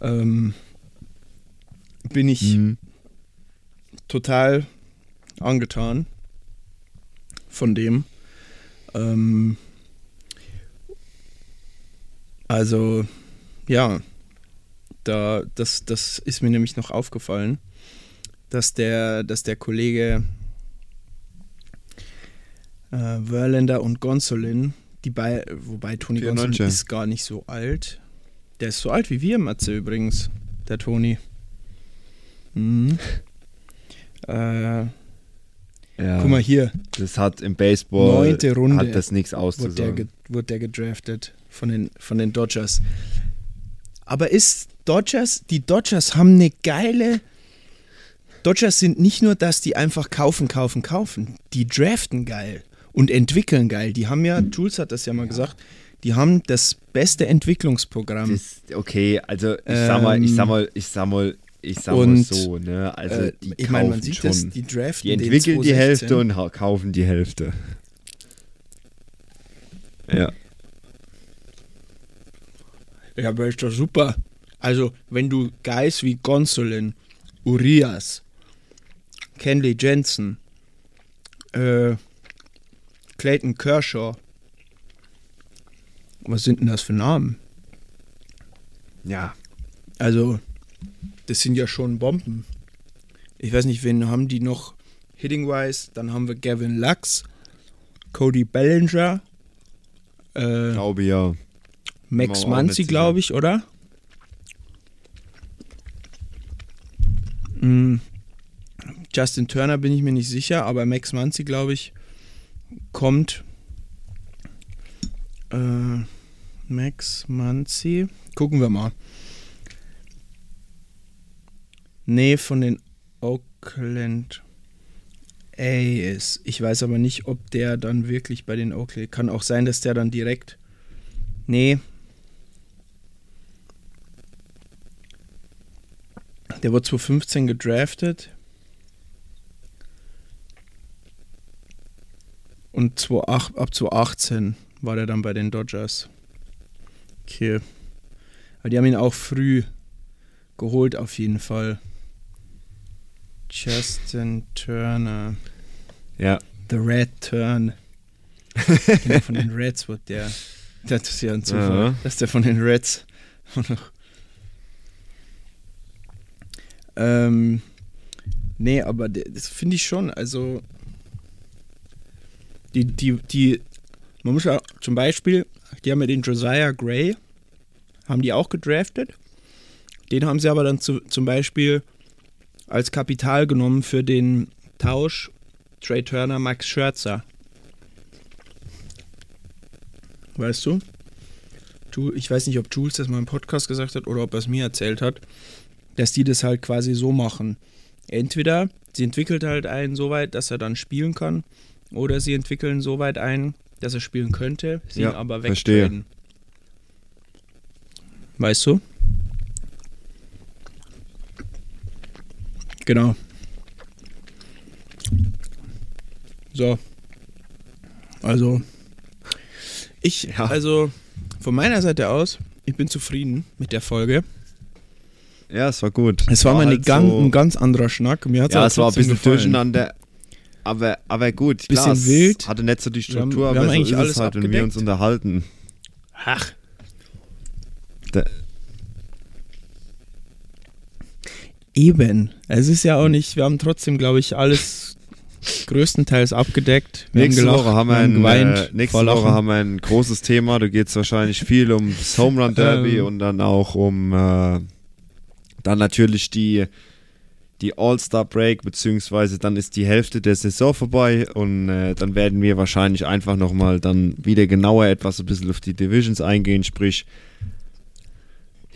Ähm, bin ich Mhm. total angetan von dem. Ähm, also, ja, da, das, das ist mir nämlich noch aufgefallen, dass der, dass der Kollege äh, Verlander und Gonsolin, die bei, wobei Tony 94. Gonsolin ist gar nicht so alt. Der ist so alt wie wir, Matze, übrigens, der Toni. Mhm. Äh, Ja, Guck mal hier, das hat im Baseball Neunte Runde hat das nichts wurde der, auszusagen. wurde der gedraftet von den, von den Dodgers. Aber ist Dodgers, die Dodgers haben eine geile. Dodgers sind nicht nur, dass die einfach kaufen, kaufen, kaufen. Die draften geil und entwickeln geil. Die haben ja, Jules hat das ja mal gesagt, die haben das beste Entwicklungsprogramm. Das, okay, also ich sag mal, ich Ähm, sag mal, ich sag mal, ich sag mal und, so, ne? Also äh, ich meine, man sieht schon. das, die draften die den entwickeln die 2016. Hälfte und kaufen die Hälfte. Ja. Ja, aber ist doch super. Also, wenn du Guys wie Gonsolin, Urias, Kenley Jensen, äh, Clayton Kershaw, was sind denn das für Namen? Ja. Also, das sind ja schon Bomben. Ich weiß nicht, wen haben die noch hitting-wise? Dann haben wir Gavin Lux, Cody Bellinger, äh, Glaube ja. Max sicher. glaube ich, oder? Mm, Justin Turner bin ich mir nicht sicher, aber Max Muncy, glaube ich, kommt. Äh, Max Muncy Gucken wir mal. Nee, von den Oakland A's. Ich weiß aber nicht, ob der dann wirklich bei den Oakland. Kann auch sein, dass der dann direkt. Nee. Der wurde 2015 gedraftet. Und 2008 ab 2018 war der dann bei den Dodgers. Okay. Aber die haben ihn auch früh geholt, auf jeden Fall. Justin Turner. Ja. The Red Turn. (laughs) genau, von den Reds wird der. Das ist ja ein Zufall, Ja. dass der von den Reds. (laughs) ähm, nee, aber das finde ich schon. Also, die, die, die, man muss ja zum Beispiel, die haben ja den Josiah Gray, haben die auch gedraftet. Den haben sie aber dann zu, zum Beispiel als Kapital genommen für den Tausch Trey Turner, Max Scherzer. Weißt du? Ich weiß nicht, ob Jules das mal im Podcast gesagt hat oder ob er es mir erzählt hat, dass die das halt quasi so machen. Entweder sie entwickelt halt einen so weit, dass er dann spielen kann, oder sie entwickeln so weit ein, dass er spielen könnte, sie Ja, ihn aber verstehe. wegtraden. Weißt du? Genau. So. Also, ich, Ja. also von meiner Seite aus, ich bin zufrieden mit der Folge. Ja, es war gut. Es war, mal eine halt ganz, so- ein ganz anderer Schnack. Mir hat's Ja, aber es war ein bisschen gefallen. durcheinander. Aber, aber gut, Bisschen klar, es wild. hatte nicht so die Wir haben- Struktur, wir aber haben so eigentlich ist alles es halt, wenn wir uns unterhalten. Ach. Da, Eben. Es ist ja auch nicht, wir haben trotzdem, glaube ich, alles größtenteils abgedeckt. Wir nächste haben gelacht, Woche haben wir, ein, geweint. äh, nächste. Woche haben wir ein großes Thema. Da geht es wahrscheinlich viel ums Home Run Derby Ähm. und dann auch um äh, dann natürlich die, die All-Star Break, beziehungsweise dann ist die Hälfte der Saison vorbei und äh, dann werden wir wahrscheinlich einfach nochmal dann wieder genauer etwas ein bisschen auf die Divisions eingehen, sprich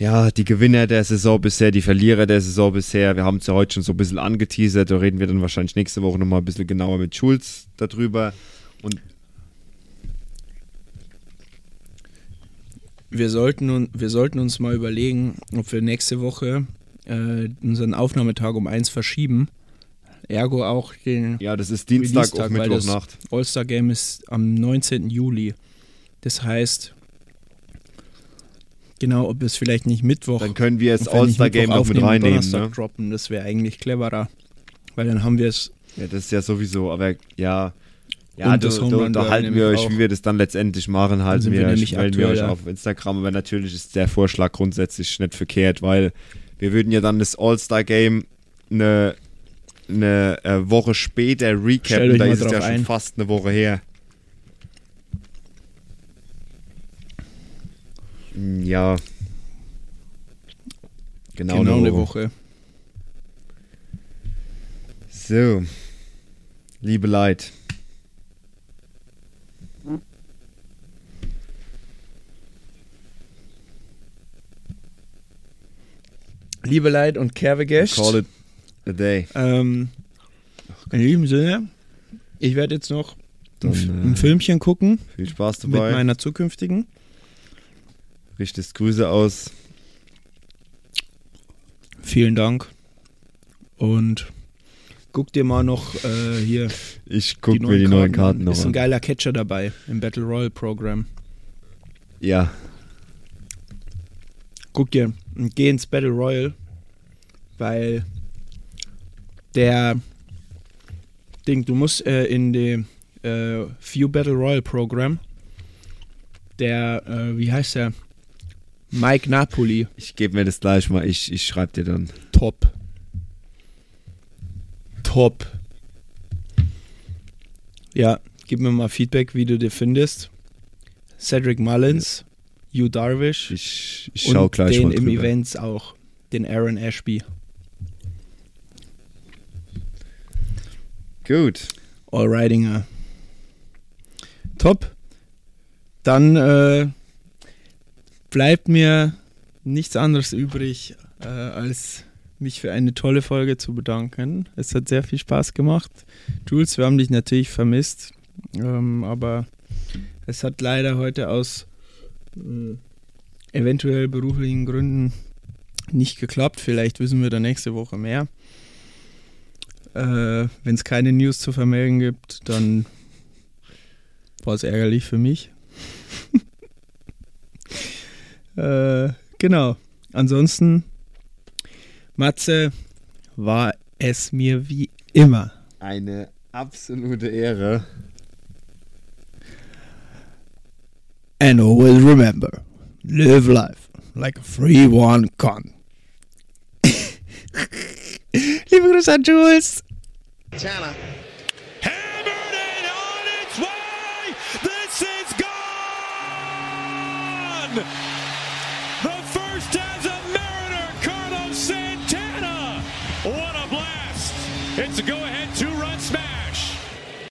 ja, die Gewinner der Saison bisher, die Verlierer der Saison bisher. Wir haben es ja heute schon so ein bisschen angeteasert. Da reden wir dann wahrscheinlich nächste Woche nochmal ein bisschen genauer mit Schulz darüber. Und wir, sollten, wir sollten uns mal überlegen, ob wir nächste Woche äh, unseren Aufnahmetag um eins verschieben. Ergo auch den ja, das ist Dienstag auf Mittwochnacht. All-Star-Game ist am 19. Juli. Das heißt, genau, ob wir es vielleicht nicht Mittwoch Dann können wir nicht All-Star-Game Mittwoch noch mit reinnehmen. Donnerstag Ne? droppen, das wäre eigentlich cleverer. Weil dann haben wir es Ja, das ist ja sowieso, aber ja. Ja, Und da, das da, da Derby halten wir euch, auch. wie wir das dann letztendlich machen, halten wir wir, melden wir euch auf Instagram. Aber natürlich ist der Vorschlag grundsätzlich nicht verkehrt, weil wir würden ja dann das All-Star-Game eine, eine äh, Woche später recappen. Da ist es ja schon ein. fast eine Woche her. Ja. Genau, genau eine Woche. Woche. So, liebe Leid. Liebe Leid und Kervegesch. Call it a day. Ähm, in diesem Sinne, ich werde jetzt noch Dann, ein, ein äh, Filmchen gucken Viel Spaß mit dabei. meiner zukünftigen. Richtest Grüße aus. Vielen Dank. Und guck dir mal noch äh, hier Ich gucke mir die neuen Karten an. noch Ist ein geiler Catcher dabei im Battle Royale Programm. Ja, Guck dir und geh ins Battle Royale, weil der Ding, du musst äh, in dem äh, Few Battle Royale Programm, der, äh, wie heißt der? Mike Napoli, ich gebe mir das gleich mal. Ich, ich schreibe dir dann. top. Top. Ja, gib mir mal Feedback, wie du dir findest. Cedric Mullins, Hugh Darvish Ich, ich schau und gleich den mal im drüber. Events auch, den Aaron Ashby. Gut. Allrightinger. Top. Dann äh, bleibt mir nichts anderes übrig, äh, als mich für eine tolle Folge zu bedanken. Es hat sehr viel Spaß gemacht. Jules, wir haben dich natürlich vermisst, ähm, aber es hat leider heute aus äh, eventuell beruflichen Gründen nicht geklappt. Vielleicht wissen wir da nächste Woche mehr. Äh, Wenn es keine News zu vermelden gibt, dann war es ärgerlich für mich. (laughs) äh, genau. Ansonsten, Matze, war es mir wie immer. Eine absolute Ehre. And always remember, live life like a free one con. (laughs) Liebe Grüße an Jules. Hammered